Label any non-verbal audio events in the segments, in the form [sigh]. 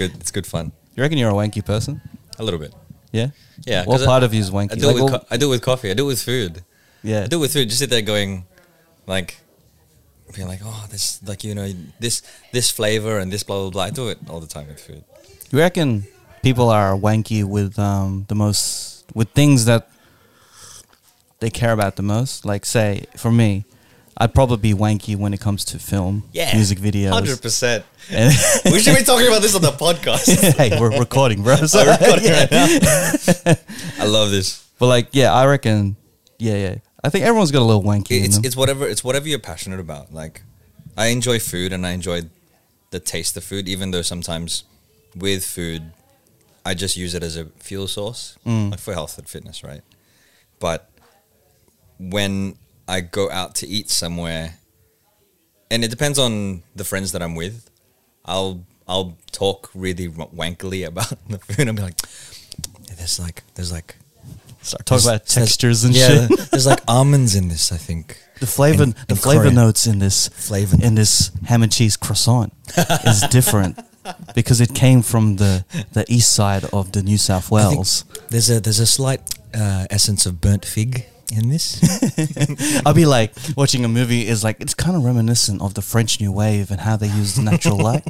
good. It's good fun. You reckon you're a wanky person? A little bit. Yeah. Yeah. What part I, of you is wanky? I do Like, it with co- I do it with coffee. I do it with food. yeah. I do it with food. Just sit there going, like, being like, oh, this, like you know, this this flavor and this blah blah blah. I do it all the time with food. You reckon people are wanky with um, the most with things that they care about the most? Like, say, for me, I'd probably be wanky when it comes to film, music videos. hundred percent. We should be [laughs] talking about this on the podcast. [laughs] hey, we're recording, bro. [laughs] So, recording yeah. right now. I love this. But like, yeah, I reckon, yeah, yeah. I think everyone's got a little wanky. It's it's whatever it's whatever you're passionate about. Like, I enjoy food and I enjoy the taste of food, even though sometimes with food, I just use it as a fuel source, Mm. like for health and fitness, right? But when I go out to eat somewhere, and it depends on the friends that I'm with, I'll I'll talk really wankily about [laughs] the food. I'll be like, "There's like there's like." Start talking about there's- textures and yeah, shit. [laughs] there's like almonds in this, I think. The flavor, the flavor Korean. notes in this Flavor in this ham and cheese croissant is [laughs] different because it came from the the east side of the New South Wales. There's a there's a slight uh, essence of burnt fig in this. [laughs] I'll be like watching a movie is like it's kind of reminiscent of the French New Wave and how they use the natural [laughs] light.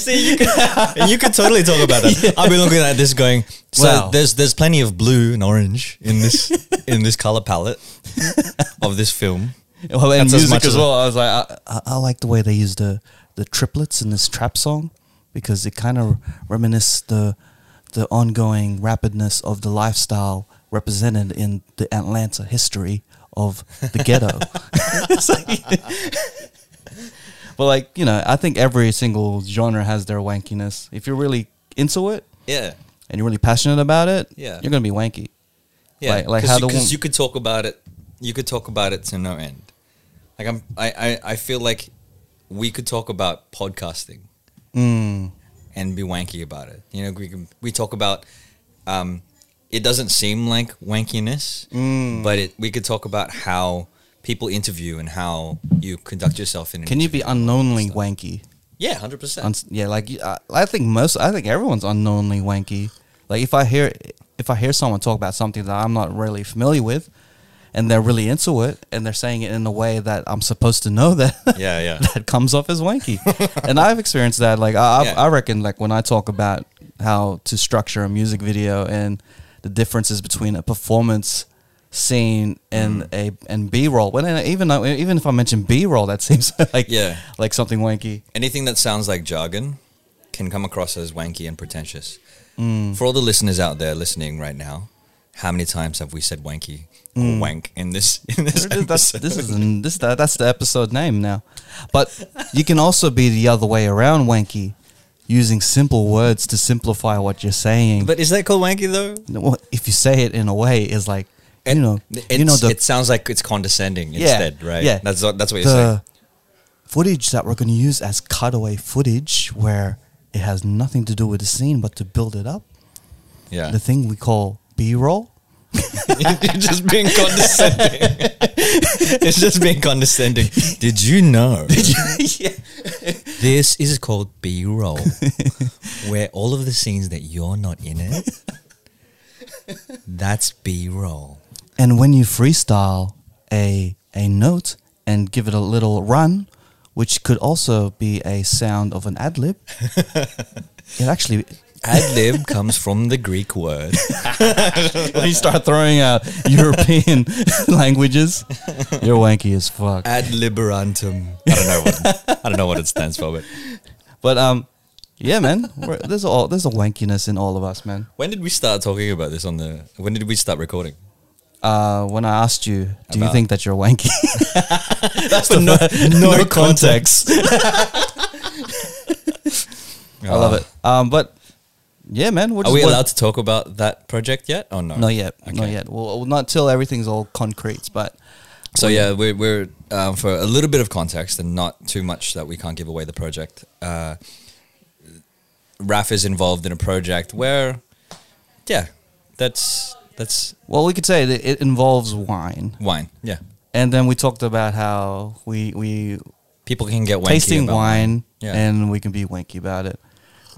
See, you could, you can totally talk about that. [laughs] I've been looking at this going. So Wow. there's there's plenty of blue and orange in this in this color palette of this film. Well, and That's music as as well. I was like, I, I, I like the way they use the the triplets in this trap song because it kind of reminisces the the ongoing rapidness of the lifestyle represented in the Atlanta history of the ghetto. [laughs] [laughs] Like- [laughs] but like you know, I think every single genre has their wankiness. If you're really into it Yeah, and you're really passionate about it, Yeah. you're gonna be wanky. yeah. Like- like Cause how you, the 'cause wom- you could talk about it. You could talk about it to no end. Like I'm, I, I, I feel like we could talk about podcasting Mm. and be wanky about it. You know, we can, we talk about. Um, it doesn't seem like wankiness, Mm. but it, we could talk about how people interview and how you conduct yourself in. An Can you be unknowingly wanky? Yeah, hundred percent. Yeah, like I, I think most, I think everyone's unknowingly wanky. Like if I hear, if I hear someone talk about something that I'm not really familiar with, and they're really into it, and they're saying it in a way that I'm supposed to know [laughs] that, Yeah, yeah. [laughs] that comes off as wanky. [laughs] and I've experienced that. Like I, Yeah. I reckon, like when I talk about how to structure a music video and the differences between a performance scene and Mm. a and B roll. When even though- even if I mention B roll, that [laughs] seems like Yeah. like something wanky. Anything that sounds like jargon can come across as wanky and pretentious. Mm. For all the listeners out there listening right now, how many times have we said wanky or Mm. wank in this [laughs] in this That's, episode? this is this that, that's the episode name now. But you can also be the other way around, wanky, using simple words to simplify what you're saying. But is that called wanky though? Well, if you say it in a way, is like you know, you know the it sounds like it's condescending Yeah, instead, right? yeah. that's what that's what you're saying. footage that we're going to use as cutaway footage, where it has nothing to do with the scene but to build it up. Yeah, The thing we call B roll. [laughs] you're just being condescending. [laughs] it's just being condescending. Did you know? [laughs] yeah. This is called B roll, [laughs] where all of the scenes that you're not in it, that's B roll. And when you freestyle a a note and give it a little run, which could also be a sound of an ad lib, [laughs] it actually Ad lib comes from the Greek word. [laughs] when you start throwing out European [laughs] languages, you're wanky as fuck. Ad liberantum. I don't know what I don't know what it stands for, but But um, yeah, man, there's all there's a wankiness in all of us, man. when did we start talking about this on the? When did we start recording? Uh, when I asked you, do you think that you're wanky? [laughs] That's For no- no context. I love it. Um, but yeah, man, we're Are we allowed to talk about that project yet? Or no? Not yet. Not yet. Well, not till everything's all concrete. But So yeah, we're, we're um, for a little bit of context and not too much that we can't give away the project. Uh, Raf is involved in a project where, yeah, that's that's well, we could say that it involves wine, wine. Yeah, and then we talked about how we we people can get wanky tasting about wine, Yeah. and we can be wanky about it.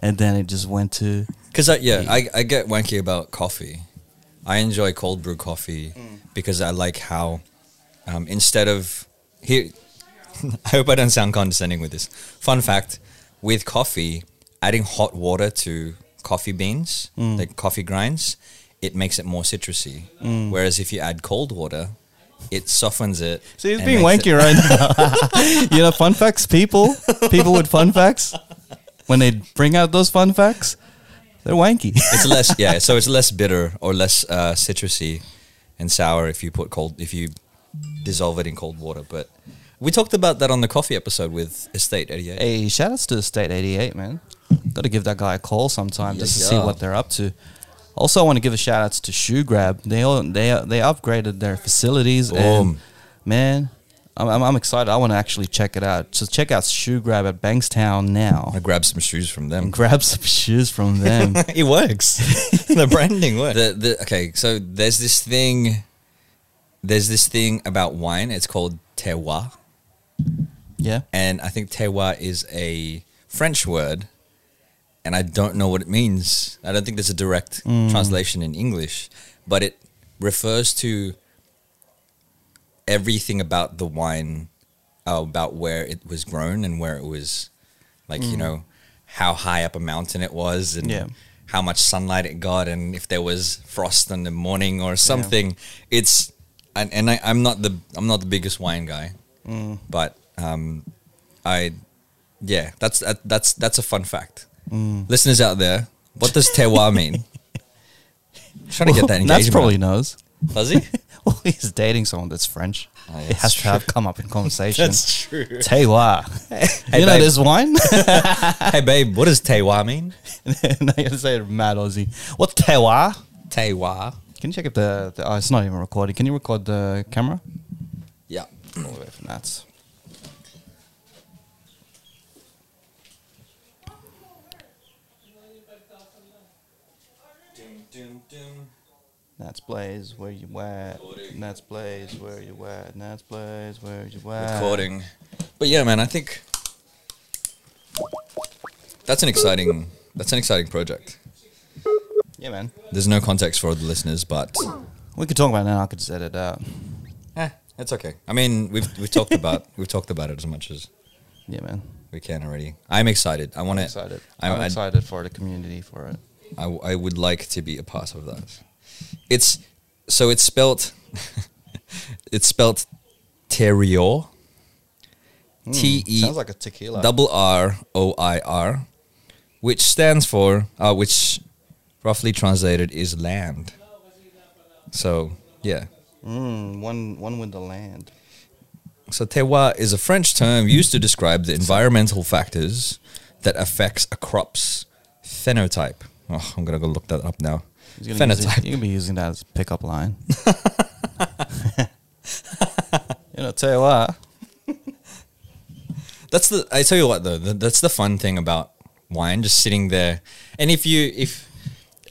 And then it just went to Because I, yeah, I, I get wanky about coffee. I enjoy cold brew coffee mm. because I like how um, instead of here, [laughs] I hope I don't sound condescending with this. Fun fact: with coffee, adding hot water to coffee beans, mm. like coffee grinds, it makes it more citrusy. Mm. Whereas if you add cold water, it softens it. See, he's and being makes wanky right [laughs] now. [laughs] you know, fun facts, people, people with fun facts, when they bring out those fun facts, they're wanky. it's less [laughs] yeah so it's less bitter or less uh, citrusy and sour if you put cold if you dissolve it in cold water but we talked about that on the coffee episode with estate 88 hey, shout outs to Estate 88, man. Got to give that guy a call sometime just to Yes, see yeah. what they're up to. Also, I want to give a shout outs to Shoe Grab. They all, they they upgraded their facilities and man, I'm, I'm, I'm excited. I want to actually check it out. So check out Shoe Grab at Bankstown now i grabbed some shoes from them and grab some shoes from them. [laughs] [laughs] it works [laughs] the branding works the, the, okay so there's this thing there's this thing about wine it's called terroir yeah. and I think terroir is a French word, and I don't know what it means. I don't think there's a direct mm. translation in English, but it refers to everything about the wine, uh, about where it was grown and where it was, like you know, how high up a mountain it was, and Yeah. how much sunlight it got, and if there was frost in the morning or something. It's and, and I, I'm not the I'm not the biggest wine guy but um, I, yeah, that's that, that's that's a fun fact. Listeners out there, what does terroir mean? [laughs] trying to get that engagement. That's probably knows. does he? [laughs] well, [laughs] oh, he's dating someone that's French. Oh, it that's has to have come up in [laughs] conversation. That's true. Terroir. Hey, you know babe. this wine? [laughs] hey babe, what does terroir mean? no, you say it mad Aussie. What's terroir? Terroir. Can you check if the, the oh, it's not even recording. Can you record the camera? Yeah. All the way from that. That's Blaze, where you at? That's Blaze, where you at? That's Blaze, where you at? Recording. But yeah, man, I think that's an exciting that's an exciting project. Yeah, man. There's no context for the listeners, but We could talk about it now. I could just edit it out. eh, it's okay. I mean, we've we've talked about [laughs] we've talked about it as much as Yeah, man. we can already. I'm excited. I want to. excited. I'm I- excited for the community for it. I, I would like to be a part of that. It's so it's spelt [laughs] it's spelt Terroir. T E Hmm, Sounds like a tequila. double R O I R, which stands for uh, which roughly translated is land. So yeah. Mm, one, one with the land. So terroir is a French term used to describe the environmental factors that affects a crop's phenotype. Oh, I'm gonna go look that up now. He's gonna use Phenotype. you can be using that as a pickup line. [laughs] you know, tell you what. [laughs] That's the. I tell you what though. The, that's the fun thing about wine, just sitting there. And if you if,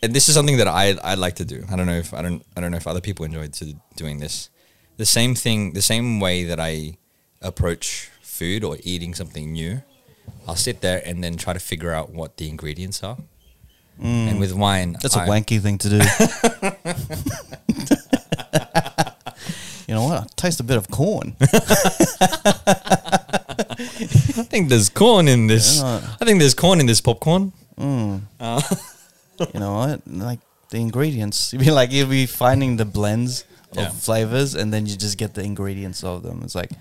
and this is something that I I like to do. I don't know if I don't I don't know if other people enjoy to doing this. The same thing, the same way that I approach food or eating something new. I'll sit there and then try to figure out what the ingredients are. Mm. And with wine, That's a wanky thing to do. [laughs] you know what? I taste a bit of corn. I think there's corn in this. Yeah. I think there's corn in this popcorn. Mm. Uh. You know what? Like the ingredients. You'd be like you'll be finding the blends Yeah. of flavors, and then you just get the ingredients of them. It's like,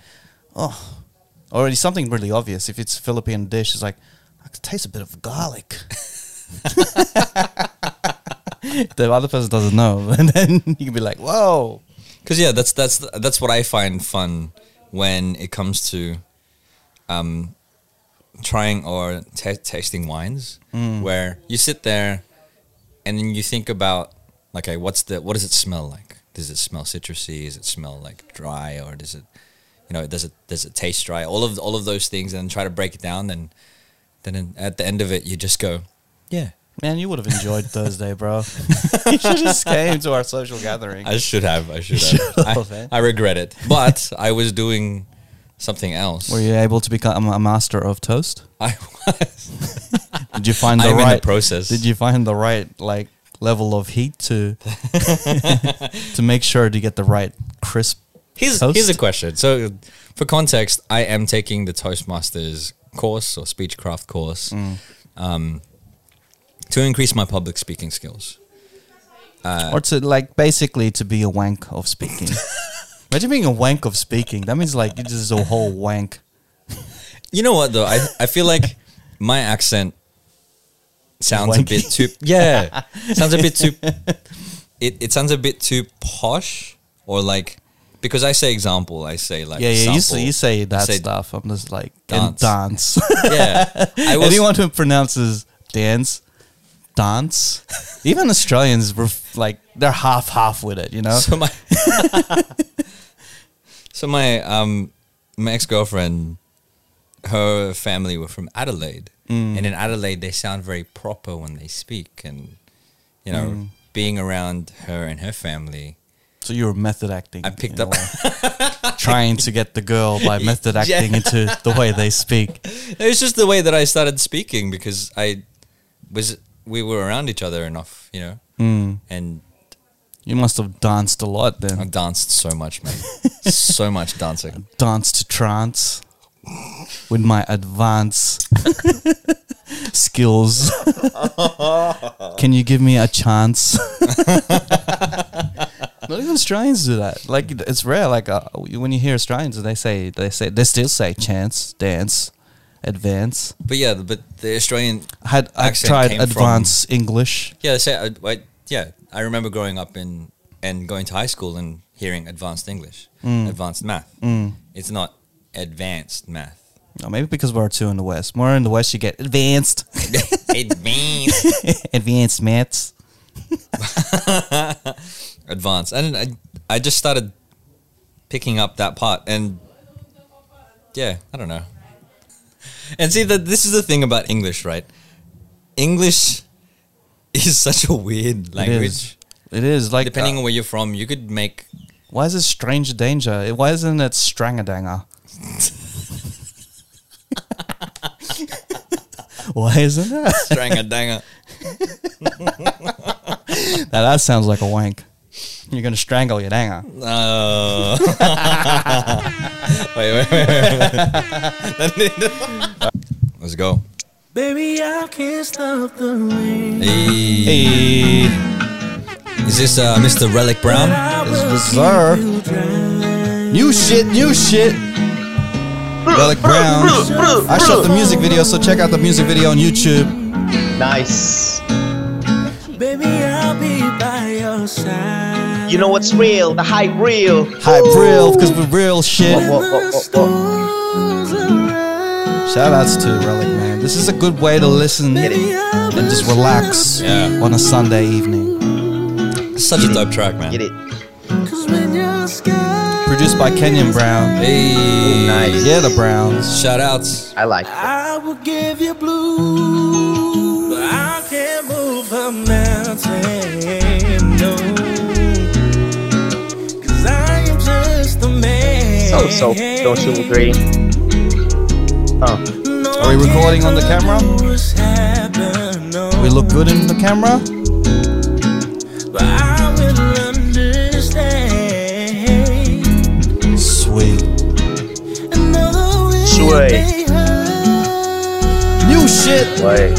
oh, or it's something really obvious. If it's a Philippine dish, it's like I could taste a bit of garlic. [laughs] [laughs] the other person doesn't know, [laughs] and then you can be like, whoa. Because yeah, that's that's that's what I find fun when it comes to um, trying or ta tasting wines, where you sit there and then you think about like, okay, what's the what does it smell like? Does it smell citrusy? Does it smell like dry, or does it, you know, does it does it taste dry? All of all of those things, and then try to break it down. Then then at the end of it, you just go, yeah, Man, you would have enjoyed [laughs] Thursday, bro. [laughs] you should just came to our social gathering. I should have. I should should have. [laughs] have, I, eh? I regret it. But I was doing something else. Were you able to become a master of toast? I was. Did you find the I'm in the right process. Did you find the right like level of heat to to make sure to get the right crisp? Here's Toast? here's a question. So, for context, I am taking the Toastmasters course or speechcraft course Mm. um, to increase my public speaking skills. Uh, or to like basically to be a wank of speaking. [laughs] Imagine being a wank of speaking. That means like you're just a whole wank. You know what though? I I feel like my accent sounds a bit too [laughs] yeah sounds a bit too it, it sounds a bit too posh or like because I say example I say like yeah, yeah. You say, you say that say stuff. I'm just like dance. dance. yeah I was Anyone who pronounces dance, dance, even Australians were like they're half half with it. You know. so my [laughs] so my um my ex girlfriend her family were from Adelaide Mm. and in Adelaide they sound very proper when they speak and you know Mm. being around her and her family So you were method acting. I picked up- [laughs] trying to get the girl by [laughs] method Yeah. acting into the way they speak. It was just the way that I started speaking because I was we were around each other enough, you know, Mm. and You must have danced a lot then. I've danced so much, man, [laughs] so much dancing. Danced to trance with my advanced [laughs] skills. Can you give me a chance? [laughs] Not even Australians do that. Like it's rare. Like uh, when you hear Australians, they say they say they still say chance, dance, advance. But yeah, but the Australian, I had I Accent tried came from- English. yeah, say, I, I, yeah, I remember growing up in and going to high school and hearing advanced English, Mm. advanced math. Mm. It's not advanced math. No, maybe because we're two in the West. More in the West, you get advanced, [laughs] advanced, [laughs] advanced maths. [laughs] advanced, and I, I just started picking up that part, and yeah, I don't know. And see that this is the thing about English, right? English [laughs] is such a weird language. It is like Depending uh, on where you're from, you could make why is it strange danger? Why isn't it strangadanger? [laughs] Why isn't that? strang a danger. [laughs] Now that sounds like a wank. You're gonna strangle your danger. No. [laughs] wait, wait, wait, wait. [laughs] Let's go. Baby, I can't stop the rain. Hey. Hey, Is this uh, Mr. Relic Brown? it's bizarre. New shit, new shit. Relic Brown. I shot the music video, so check out the music video on YouTube. Nice. Baby, I'll be by your side. You know what's real? The hype real. Hype real, because we're real shit. Whoa, whoa, whoa, whoa, whoa. Shout outs to Relic, man. This is a good way to listen and just relax Yeah. on a Sunday evening. Such a dope track, man. Get it. Cause when your sky Produced by Kenyon Brown. Hey. Nice. Yeah, the Browns. Shout outs. I like it. I will give you blue, So, so, don't you agree? Oh, Are we recording on the camera? tell you what's happened, no. We look good in the camera. But I will understand. Sweet. Way Sway. may hurt. New shit. wait.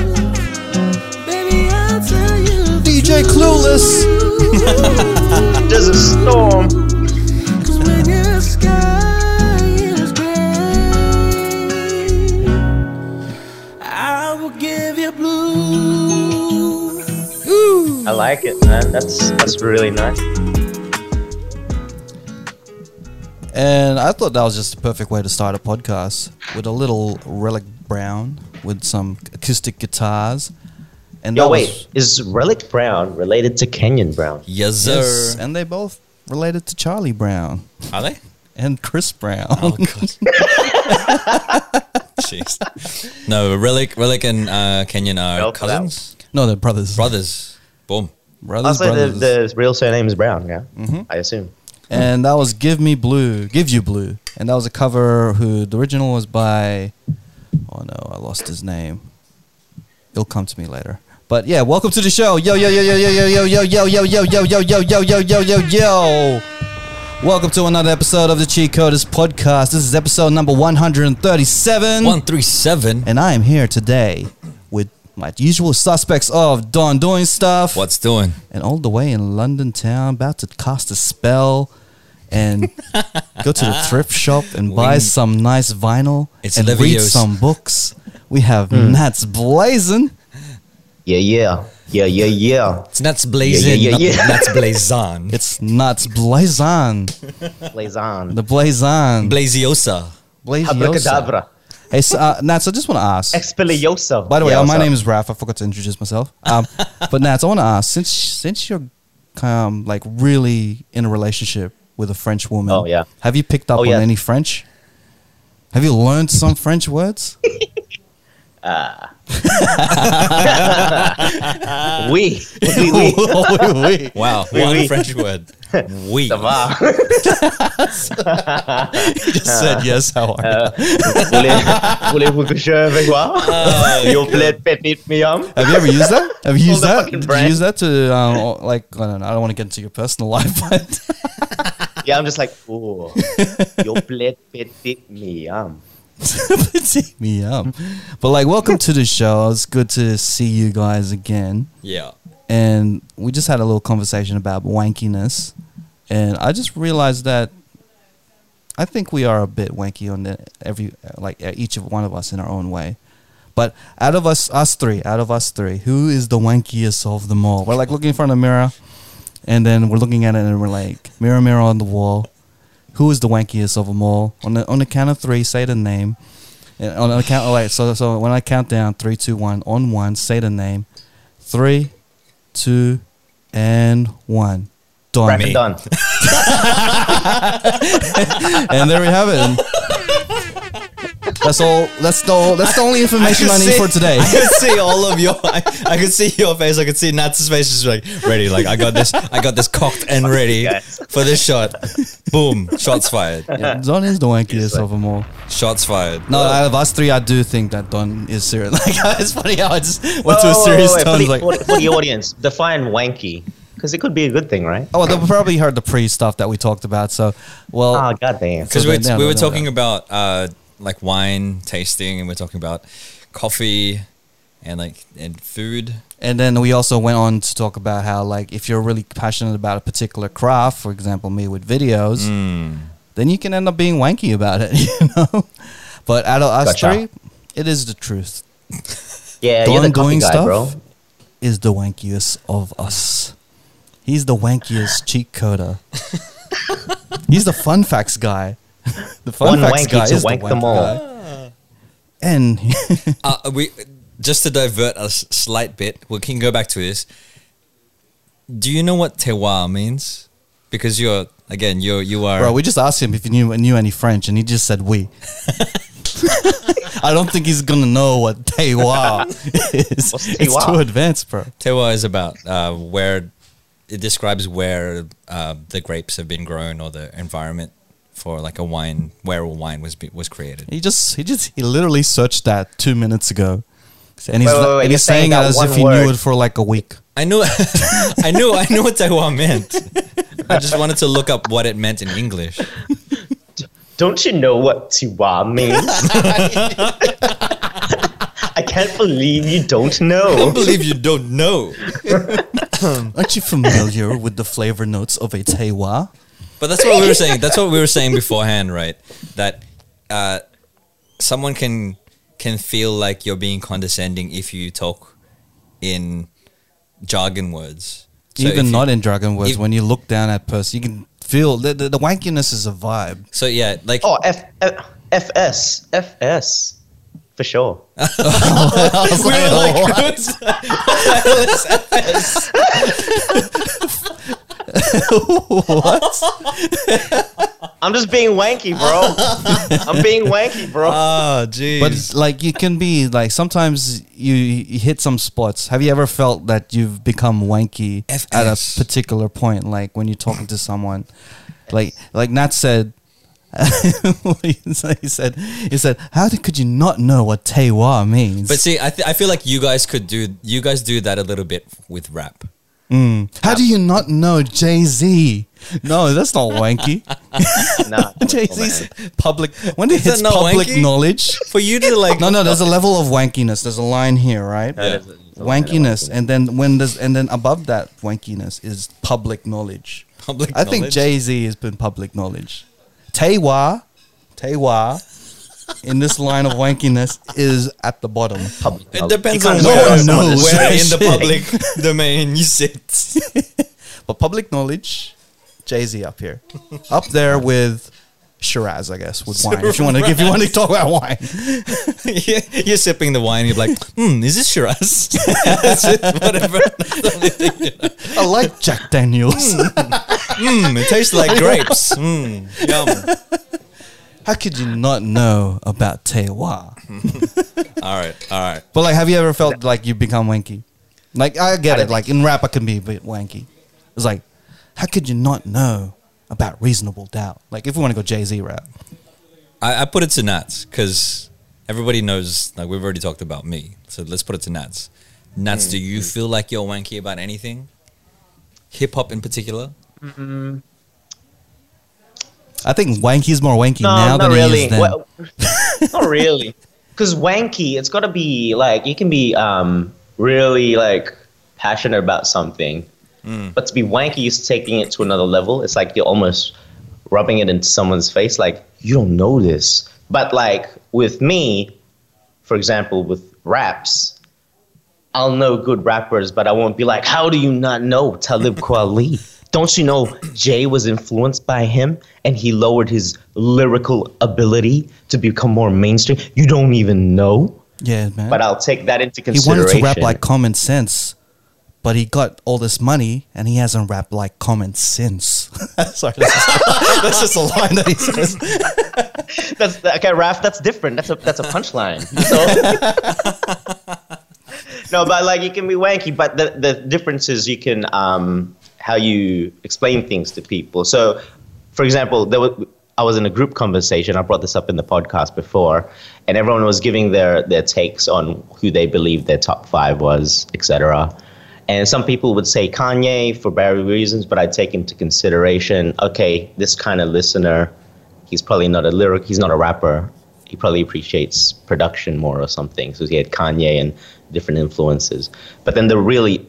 Baby, I'll tell you the DJ Clueless. [laughs] There's a storm. Like it, man. That's that's really nice. And I thought that was just a perfect way to start a podcast with a little Relic Brown with some acoustic guitars. And Yo, wait. was- Is Relic Brown related to Kenyon Brown? Yes, sir. yes, and they both related to Charlie Brown Are they? and Chris Brown. Oh god. [laughs] Jeez. No, Relic, Relic, and uh, Kenyon are Well, for that cousins, no, they're brothers. brothers. Boom. Brothers, Also, the, brothers. the real surname is Brown, yeah? Mm-hmm. I assume. and that was "Give Me Blue," "Give You Blue," and that was a cover. Who the original was by? Oh no, I lost his name. it'll come to me later. But yeah, welcome to the show. Yo yo yo yo yo yo yo yo yo yo yo yo yo yo yo yo yo yo. Yo. Welcome to another episode of the Cheat Coders podcast. This is episode number 137. One three seven. And I am here today with my usual suspects of Don doing stuff. What's doing? And all the way in London town, about to cast a spell and [laughs] go to the thrift shop and buy Wing. some nice vinyl It's and read some books. We have hmm. Nats Blazing. Yeah, yeah, yeah, yeah, yeah. It's nuts blazing. Yeah, yeah, yeah, yeah. Nuts blazon. [laughs] It's Nuts Blazon. Plays on. The Blazon. Blaziosa. Blaziosa. Abracadabra. Hey, so, uh, Nats, I just want to ask. Expelioso. By the way, Yeah, uh, my name is Raf. I forgot to introduce myself. Um, [laughs] but Nats, I want to ask since since you're um, like really in a relationship with a French woman. Oh, yeah. Have you picked up Oh, on any French? Have you learned some French words? [laughs] [laughs] Oui. Oui, oui. oui. Wow. Oui, One oui. French word. We. Ça va. [laughs] Just said yes. How are you? Voulez- Voulez-vous coucher avec moi? Your plate petite miam. Have you ever used that? Have you used that? Did you use that to um, like I don't know. I don't want to get into your personal life, but [laughs] Yeah, I'm just like, oh, your plate petite miam. take me up. But like, welcome to the show. It's good to see you guys again. Yeah. And we just had a little conversation about wankiness. And i just realized that i think we are a bit wanky on the every like each of one of us in our own way. But out of us us three out of us three who is the wankiest of them all? We're like looking in front of the mirror and then we're looking at it and we're like mirror mirror on the wall. Who is the wankiest of them all? On the on the count of three say the name. And on the count oh, wait so so when i count down three two one on one say the name. Three two, and one. Done. Done. [laughs] And there we have it. And that's all. That's the that's the only information I, could need see- for today. I could see all of your. I, I could see your face. I could see Nat's face, just like ready. Like I got this. I got this cocked and ready for this shot. Boom! Shots fired. Don is the wankiest of them all. Shots fired. No, out of us three, I do think that Don is serious. [laughs] Like it's funny how I just went to a Whoa, whoa, serious whoa, wait, tone. For the, Like, for the audience, define wanky. Because it could be a good thing, right? oh, they probably heard the pre stuff that we talked about. So, well, Oh, goddamn. because So we, then- no, we no, were no, talking no. about uh, like wine tasting, and we're talking about coffee and like and food. And then we also went on to talk about how, like, if you're really passionate about a particular craft, for example, me with videos, Mm. then you can end up being wanky about it, [laughs] you know. But out of us Gotcha. three, it is the truth. [laughs] Yeah, Don you're the coffee doing guy, stuff bro. is the wankiest of us. He's the wankiest cheat coder. [laughs] He's the fun facts guy. [laughs] The fun One facts wanky guy to is wank the them all. guy. And [laughs] Uh, we just to divert a slight bit. We can go back to this. Do you know what terroir means? Because you're again, you're you are. bro, we just asked him if he knew knew any French, and he just said "we." [laughs] I don't think he's gonna know what terroir is. What's It's too advanced, bro. terroir is about uh, where it describes where uh, the grapes have been grown or the environment for like a wine where a wine was was created. He just he just he literally searched that two minutes ago, and he's Wait, wait, wait, and he's saying saying it that as if he knew it for like a week. I knew, [laughs] I knew, I knew what terroir meant. I just wanted to look up what it meant in English. Don't you know what Tiwa means? I can't believe you don't know. I know. don't believe you don't know. Aren't you familiar with the flavor notes of a terroir? But that's what we were saying. That's what we were saying beforehand, right? That uh, someone can can feel like you're being condescending if you talk in jargon words. So if Even you- not in Dragon Words, if- when you look down at person, you can feel the, the, the wankiness is a vibe. So yeah, like Oh, F, F, FS. FS. For sure. [laughs] we were like, [laughs] what's what [laughs] the hell is FS? I'm just being wanky, bro. I'm being wanky, bro. Oh, [laughs] jeez. But it's like you can be like sometimes you, you hit some spots. Have you ever felt that you've become wanky at a particular point? Like when you're talking to someone, like like Nat said, [laughs] he said, he said, how could you not know what Tewa means? But see, I, th- I feel like you guys could do you guys do that a little bit with rap. Mm. How do you not know Jay Z? No, that's not wanky. [laughs] Nah, [laughs] Jay Z's public when it Is public wanky? knowledge. [laughs] For you to like No, no, there's a level of wankiness. There's a line here, right? Yeah. There's a- there's a line of Wankiness, and then when there's and then above that wankiness is public knowledge. public I think. Jay Z has been public knowledge. Tewa, Tewa, in this line of wankiness is at the bottom. public It depends on can't No where, one knows. where in the public [laughs] domain you sit. [laughs] But public knowledge, Jay Z up here, up there with Shiraz, I guess, with wine. If you want to, if you want to talk about wine, [laughs] you're, you're sipping the wine. You're like, hmm, is this Shiraz? That's it, whatever. That's the only thing you know. I like Jack Daniels. Hmm, it tastes like grapes. Hmm, yum. How could you not know about Tewa? [laughs] All right, all right. But like, have you ever felt like you become wanky? Like, I get it. Like in rap, I can be a bit wanky. It's like, how could you not know about reasonable doubt? Like, if we want to go Jay Z rap, I, I put it to Nats because everybody knows. Like we've already talked about me, so let's put it to Nats. Nats, do mm. you feel like you're wanky about anything? Hip hop in particular. I think wanky's more wanky No, now not than he really. is then. Well, [laughs] not really. Because wanky, it's got to be like you can be um, really like passionate about something, but to be wanky is taking it to another level. It's like you're almost rubbing it into someone's face, like you don't know this. But like with me, for example, with raps, I'll know good rappers, but I won't be like, how do you not know Talib [laughs] Kweli? Don't you know Jay was influenced by him and he lowered his lyrical ability to become more mainstream? You don't even know, yeah, man. but I'll take that into consideration. he wanted to rap like common sense, but he got all this money and he hasn't rapped like common sense. [laughs] Sorry, that's just, [laughs] that's just a line that he says. [laughs] that's okay, Raf. That's different. That's a that's a punchline. So no, but like you can be wanky, but the the difference is you can um how you explain things to people. So, for example, there was. I was in a group conversation. I brought this up in the podcast before, and everyone was giving their their takes on who they believed their top five was, etc. And some people would say Kanye for various reasons, but I'd take into consideration, okay, this kind of listener, he's probably not a lyric, he's not a rapper. He probably appreciates production more or something. So he had Kanye and different influences. But then the really,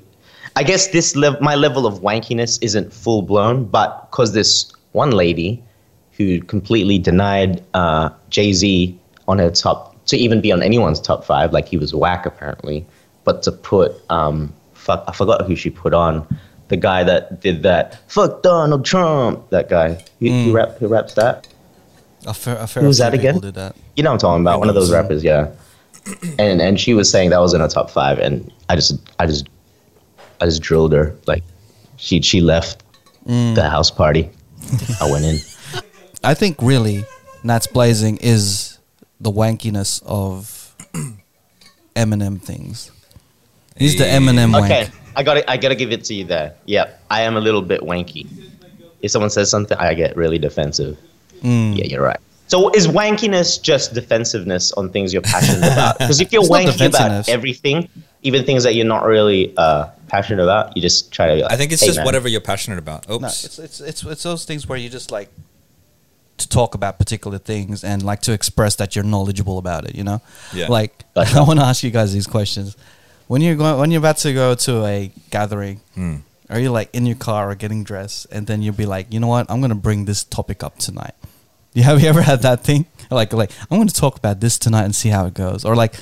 I guess this my level of wankiness isn't full blown, but because this one lady who completely denied uh, Jay Z on her top to even be on anyone's top five, like he was whack apparently, but to put um, fuck, I forgot who she put on. The guy that did that, fuck Donald Trump. That guy, who, who, rap, who raps that? A fair, a fair that again? Did that. You know what I'm talking about. One of those rappers, yeah. And and she was saying that was in her top five, and I just I just I just drilled her. Like she she left the house party. I went in. [laughs] I think really, Nats Blazing is the wankiness of [clears throat] Eminem things. He's the Eminem wank. Okay, I got I gotta give it to you there. Yep, I am a little bit wanky. If someone says something, I get really defensive. Mm. Yeah, you're right. So is wankiness just defensiveness on things you're passionate about? [laughs] Because if you're It's wanky about everything, even things that you're not really uh, passionate about, you just try to. Be like, I think it's "Hey, just man, whatever you're passionate about. Oops. No, it's, it's it's it's those things where you just like to talk about particular things and like to express that you're knowledgeable about it. You know, Yeah. Like Gotcha. I want to ask you guys these questions. When you're going, when you're about to go to a gathering, Hmm. are you like in your car or getting dressed, and then you'll be like, you know what, I'm gonna bring this topic up tonight. You have you ever had that thing? Like like I'm going to talk about this tonight and see how it goes, or like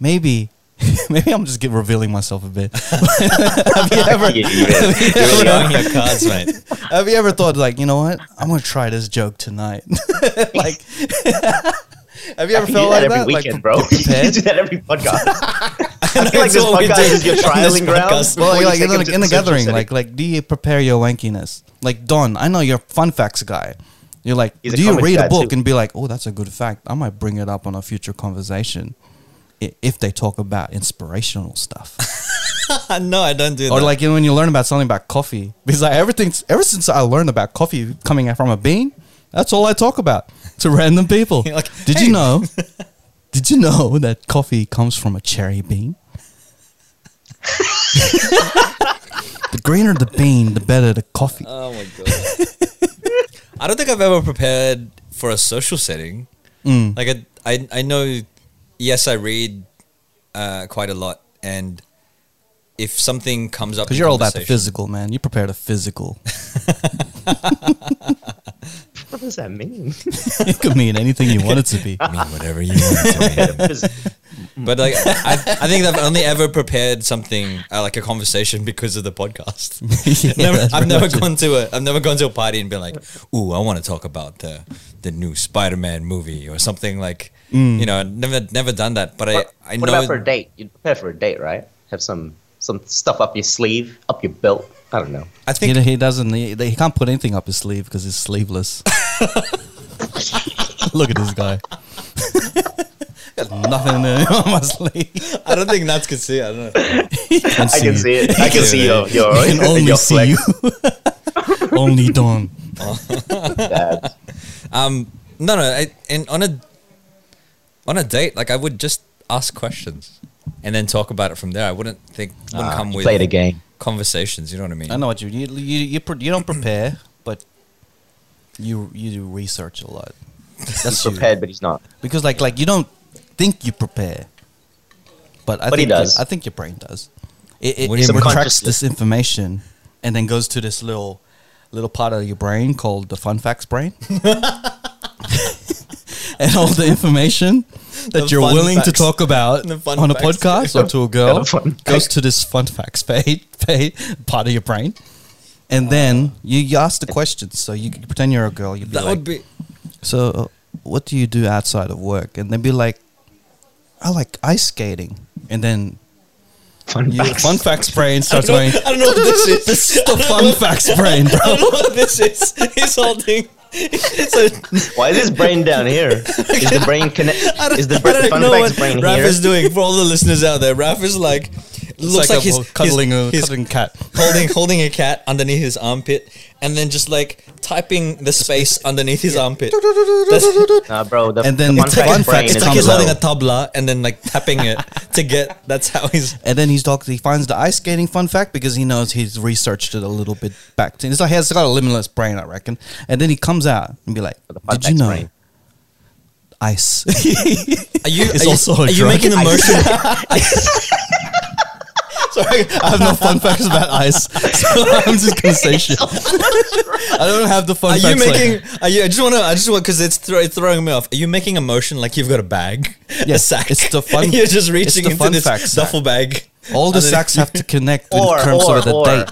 maybe. [laughs] Maybe I'm just get revealing myself a bit. [laughs] have you ever? You- you really- you really Showing your cards, mate. [laughs] Have you ever thought like, you know what? I'm gonna try this joke tonight. like, have you ever felt that like every that? weekend, like, bro. you do that every podcast. I feel like this podcast is your trialing ground. Well, you like take in, the gathering, setting. like like do you prepare your wankiness? Like Don, I know you're a fun facts guy. You're like, He's do you read a book too. and be like, oh, that's a good fact. I might bring it up on a future conversation if they talk about inspirational stuff. [laughs] no, I don't do or that. Or like you know, when you learn about something about coffee, because like everything ever since I learned about coffee coming from a bean, that's all I talk about. to [laughs] random people. [laughs] Like, did "Hey." you know? Did you know that coffee comes from a cherry bean? the greener the bean, the better the coffee. Oh my god. I don't think I've ever prepared for a social setting. Mm. Like I, I, I know. Yes, I read uh, quite a lot, and if something comes up, Because you're all about the physical, man. You prepare the physical. [laughs] What does that mean? [laughs] it could mean anything you want it to be. I mean, whatever you want it to mean. [laughs] [laughs] But like, I, I think I've only ever prepared something uh, like a conversation [laughs] because of the podcast. [laughs] Yeah, Never- I've never much it. gone to a I've never gone to a party and been like, "Ooh, I want to talk about the the new Spider-Man movie or something like." Mm. You know, never never done that. But what I I what know about for a date? You prepare for a date, right? Have some some stuff up your sleeve, up your belt. I don't know. I He, think he doesn't. He, he can't put anything up his sleeve because he's sleeveless. Look at this guy. Got nothing in on my sleeve. I don't think Nats could see. it. I don't know. I can see it. I can see your your, I can [laughs] only your see you. [laughs] only Don. Dad. Um, no, no. I, and on a on a date, like I would just ask questions and then talk about it from there. I wouldn't think wouldn't Ah, come with play the game. conversations. You know what I mean? I know what you you you you, pre- you don't prepare, but you you do research a lot. He's That's you. prepared, but he's not. because like like you don't think you prepare, but I But he think you- does. I think your brain does. It, it, it retracts this information and then goes to this little little part of your brain called the fun facts brain. [laughs] and all the information that The you're fun willing to talk about on a podcast or to a girl [laughs] the goes to this fun facts page, page part of your brain. And then you, you ask the questions. So you pretend you're a girl. You'd be that like, would be. so, uh, what do you do outside of work? And they'd be like, I like ice skating. And then Fun your facts. fun facts brain starts going. I don't know what this is. This is the fun facts [laughs] brain, I bro. don't know what this is. He's holding. It's a, Why is his brain down here? Is the brain [laughs] connect? Is the I bra- fun know facts what brain Raf is doing for all the listeners out there. Raf is like looks like, a he's cuddling he's, a he's cuddling cat. [laughs] holding holding a cat underneath his armpit and then just like typing the space [laughs] underneath his armpit. [laughs] That's, Nah, bro. The, And then the fun it's like- facts fun brain facts is it's like he's out. holding a tabla and then like tapping it to get. That's how he's. And then he's talk, he finds the ice skating fun fact because he knows he's researched it a little bit back to. It's like he has got a limitless brain, I reckon. And then he comes out and be like, "Did you know brain. ice?" Are you? It's are you, also a are you making the motion? Sorry, I have no [laughs] fun facts about ice, [laughs] so I'm just gonna say shit. [laughs] I don't have the fun facts. Are you facts. like- making? Are you? I just want to. I just want because it's, throw, it's throwing me off. Are you making a motion like you've got a bag? a Yes, sack. it's the fun- You're just it's reaching the into fun this fact sack. duffel bag. all the And then- sacks have to connect Or, in terms or, of the or. date.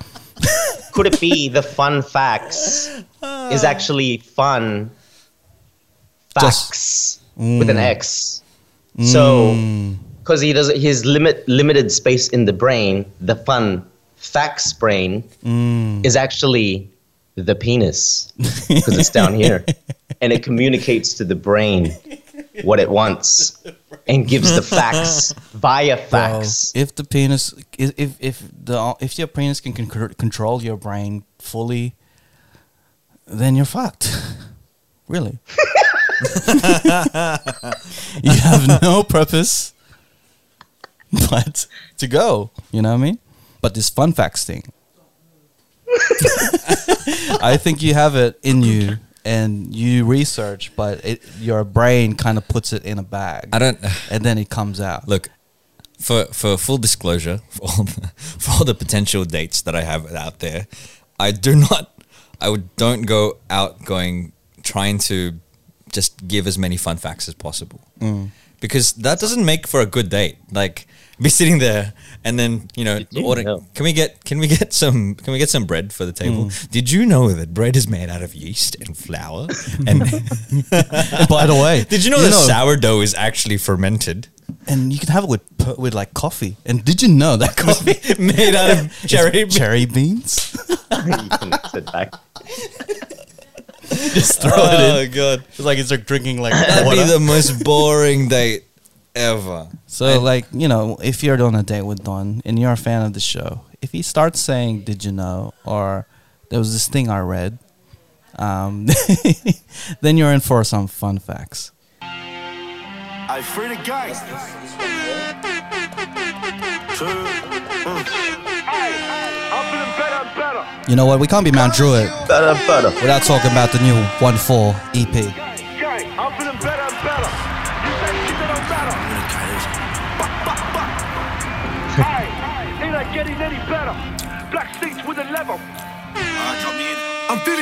Could it be the fun facts is actually fun facts with an mm. X? So, mm. Because he does his limit limited space in the brain, the fun facts brain mm. is actually the penis because it's down here, [laughs] and it communicates to the brain what it wants and gives the facts via facts. if the penis, if if if the if your penis can con- control your brain fully, then you're fucked. really, [laughs] [laughs] you have no purpose [laughs] but to go. You know what I mean? But this fun facts thing, [laughs] I think you have it in you. And you research, but it, your brain kind of puts it in a bag, I don't. and then it comes out. Look, for for full disclosure, [laughs] for all the, for all the potential dates that I have out there, I do not. I would don't go out going trying to just give as many fun facts as possible mm. because that doesn't make for a good date. Like be sitting there and then you know order. know? Can we get can we get some can we get some bread for the table? Hmm. Did you know that bread is made out of yeast and flour? [laughs] And By the way, did you know that sourdough is actually fermented? and you can have it with with like coffee. And did you know that [laughs] coffee [laughs] made out of cherry is cherry beans? you can. Just throw Oh it in. Oh god. It's like it's like drinking like That'd water. be the most boring date ever. so like you know, if you're on a date with Don and you're a fan of the show, if he starts saying "Did you know?" or "There was this thing I read," um, [laughs] then you're in for some fun facts. I free the guys. I'm feeling better and better. You know what? We can't be Mount Druitt Better, better. without talking about the new One Four E EP.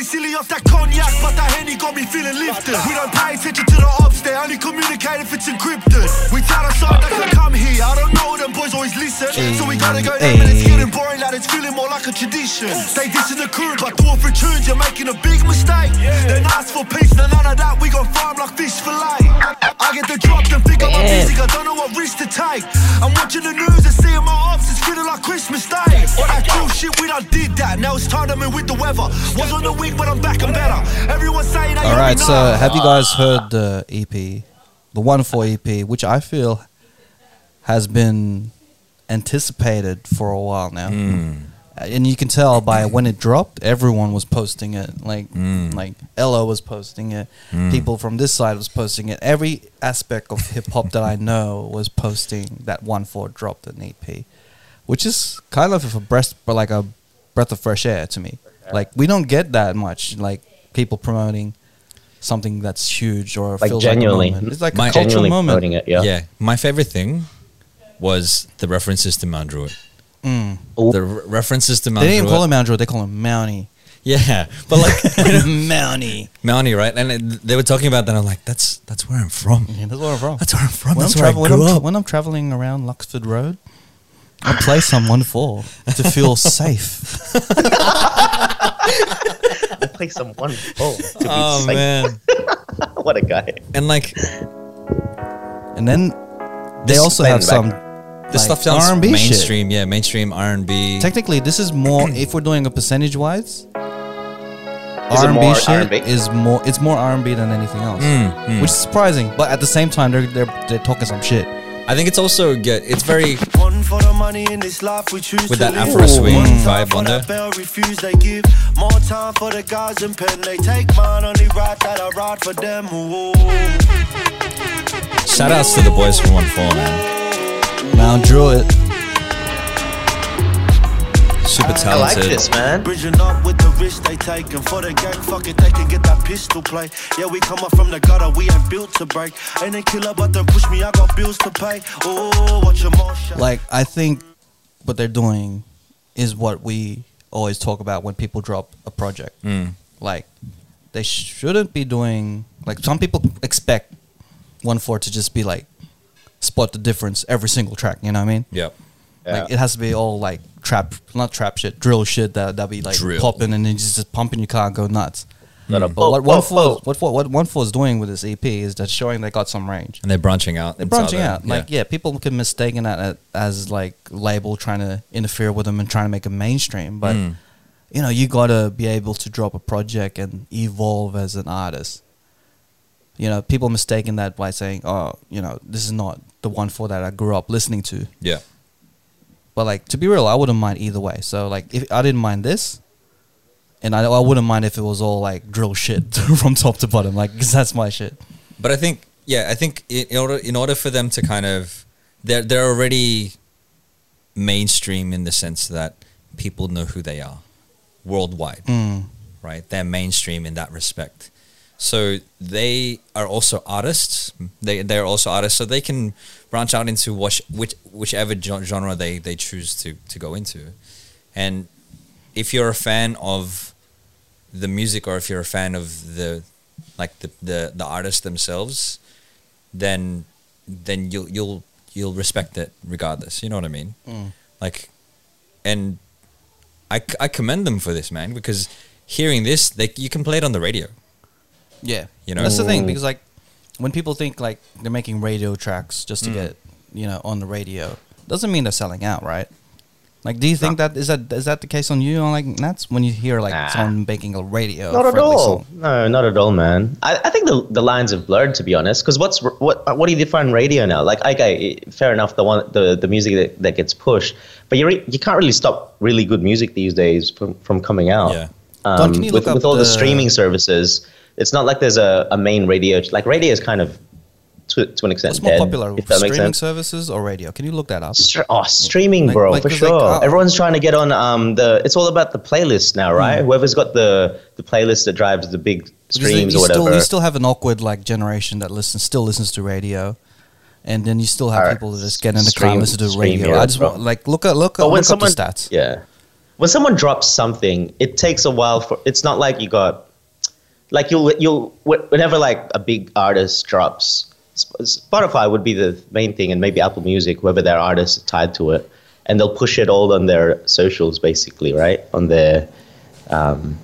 Silly off that cognac, but that henny got me feeling lifted. We don't pay attention to the ops, they only communicate if it's encrypted. We tell our side they can come here. I don't know, them boys always listen. So we gotta go there, but it's getting boring, lad. It's feeling more like a tradition. They dissing the crew, but do it for tunes, you're making a big mistake. Then ask for peace, no none of that. We gon' farm like fish fillet. I get the drop, then pick up my music. I don't know what risk to take. I'm watching the news and seeing my ops. It's feeling like Christmas Day. All that cool shit, we done did that. Now it's time to move with the weather. Was on the wing, but I'm back and better. Everyone saying that. All right, so have you guys heard the EP, the One Four EP, which I feel has been anticipated for a while now, hmm. and you can tell by when it dropped, everyone was posting it. Like, hmm. like Ella was posting it. Hmm. People from this side was posting it. Every aspect of hip hop that I know was posting that One Four dropped an EP, which is kind of a breath, but like a breath of fresh air to me. Like we don't get that much, like people promoting something that's huge or Like feels genuinely. Like a moment. It's like My- a cultural moment. it, yeah. Yeah, my favorite thing was the references to Mount Druitt. Mm. The re- references to Mount They didn't Druitt. call him Mount Druitt, they call him Mountie. Yeah, but like [laughs] Mountie. [laughs] Mountie, right? And it, they were talking about that. I'm like, that's that's where I'm from. Yeah, that's where I'm from. That's where I'm from. when, I'm that's where I travel- when, grew I'm, up. when I'm traveling around Luxford Road, I play some one four to feel [laughs] safe. I play some one oh, to be oh safe. man! [laughs] what a guy. And like And then they This- also have Back- some this like, stuff sounds R&B shit. mainstream. Yeah, mainstream R and B. Technically, this is more. [clears throat] if we're doing a percentage wise, R and B shit R&B? is more. It's more R and B than anything else, Mm, which is surprising. But at the same time, they're they're, they're talking some shit. I think it's also good. It's very One for the money in this life we choose With that. Afro swing One vibe for on there. bell refuse they give. More time for the guys and pen they take mine only right that I ride for them. Shout outs to the boys from One Four, man. Mount Druitt. Super I like this, man. Bridging up with the risk they take and for the gang, fuck it, they can get that pistol play. Yeah, we come up from the gutter, we ain't built to break. Ain't a killer, but don't push me, I got bills to pay. Oh, watch your mouth. Like I think what they're doing is what we always talk about when people drop a project. Mm. Like they shouldn't be doing like some people expect one four to just be like spot the difference every single track. You know what I mean? Yep. Like it has to be all like trap, not trap shit, drill shit that that be like Drill. popping and then you just pumping your car and go nuts. Not a But what one boat, four, what what what one four is doing with this EP is that showing they got some range. And they're branching out. They're branching out. Like, yeah, people can mistake that as like label trying to interfere with them and trying to make it mainstream. But Mm. you know, you gotta be able to drop a project and evolve as an artist. You know, people mistaking that by saying, "Oh, you know, this is not the one for that I grew up listening to." Yeah. But like to be real, I wouldn't mind either way. So like, if I didn't mind this, and I, I wouldn't mind if it was all like drill shit [laughs] from top to bottom, like 'cause that's my shit. But I think, yeah, I think in in order in order for them to kind of, they're they're already mainstream in the sense that people know who they are worldwide, Mm. right? They're mainstream in that respect. So they are also artists. They they're also artists, so they can branch out into which, which whichever genre they they choose to to go into. And if you're a fan of the music, or if you're a fan of the like the the, the artists themselves, then then you'll you'll you'll respect it regardless. You know what I mean? Mm. Like, and I, I commend them for this, man, because hearing this, they you can play it on the radio. Yeah, You know? that's the thing because like when people think like they're making radio tracks just to Mm. get you know on the radio, doesn't mean they're selling out, right? Like, do you think that is that is that the case on you on like Nats when you hear like Nah. someone making a radio? Not at all. song? No, not at all, man. I, I think the the lines have blurred, to be honest. Because what's r- what what do you define radio now? Like, okay, fair enough, the one the, the music that, that gets pushed, but you re- you can't really stop really good music these days from, from coming out. Yeah. Um, Don, can you with, look up with all the, the- streaming services, it's not like there's a, a main radio. Like radio is kind of to, to an extent What's more dead, popular, if that makes streaming services or radio? Can you look that up? Oh, streaming, Like- bro, like- for sure. like, uh, Everyone's trying to get on um the. It's all about the playlist now, right? Whoever's got the the playlist that drives the big Hmm. Streams you or whatever. Still, you still have an awkward like generation that listens still listens to radio, and then you still have Alright, people that just get in the car stream- and listen to radio. era, I just bro. want like look at look at look up the stats. yeah, when someone drops something, it takes a while for. It's not like you got, like you'll you'll whenever like a big artist drops, Spotify would be the main thing, and maybe Apple Music, whoever their artist is tied to it, and they'll push it all on their socials, basically, right on their, um,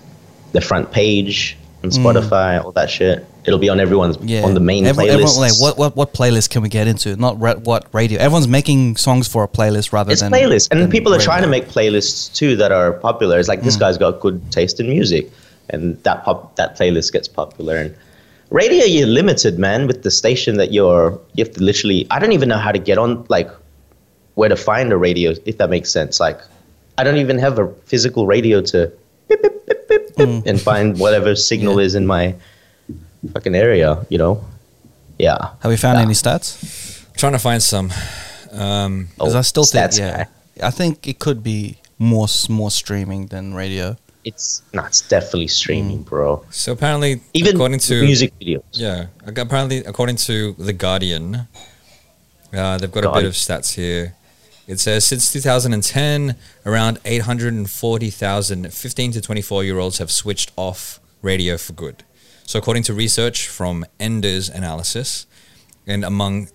their front page on Spotify, all that shit. It'll be on everyone's Mm. Yeah, on the main Everyone- playlist. like what, what what playlist can we get into? Not ra- what radio. Everyone's making songs for a playlist rather it's than playlist. and than people are trying to make playlists too that are popular it's like Mm. this guy's got good taste in music and that pop that playlist gets popular and radio you're limited man with the station that you're you have to literally i don't even know how to get on like where to find a radio if that makes sense like i don't even have a physical radio to beep, beep, beep, beep, beep, and find whatever [laughs] signal Mm. Yeah. is in my fucking area you know yeah Have we found Yeah. any stats? trying to find some. Um, Because Oh, I still think stats yeah, guy. I think it could be more more streaming than radio. It's no, it's definitely streaming Mm. bro so apparently, even according to music videos Yeah, apparently, according to the Guardian, uh, they've got a bit of stats here. It says since 2010, around 840,000 15 to 24 year olds have switched off radio for good. So, according to research from Enders Analysis, and among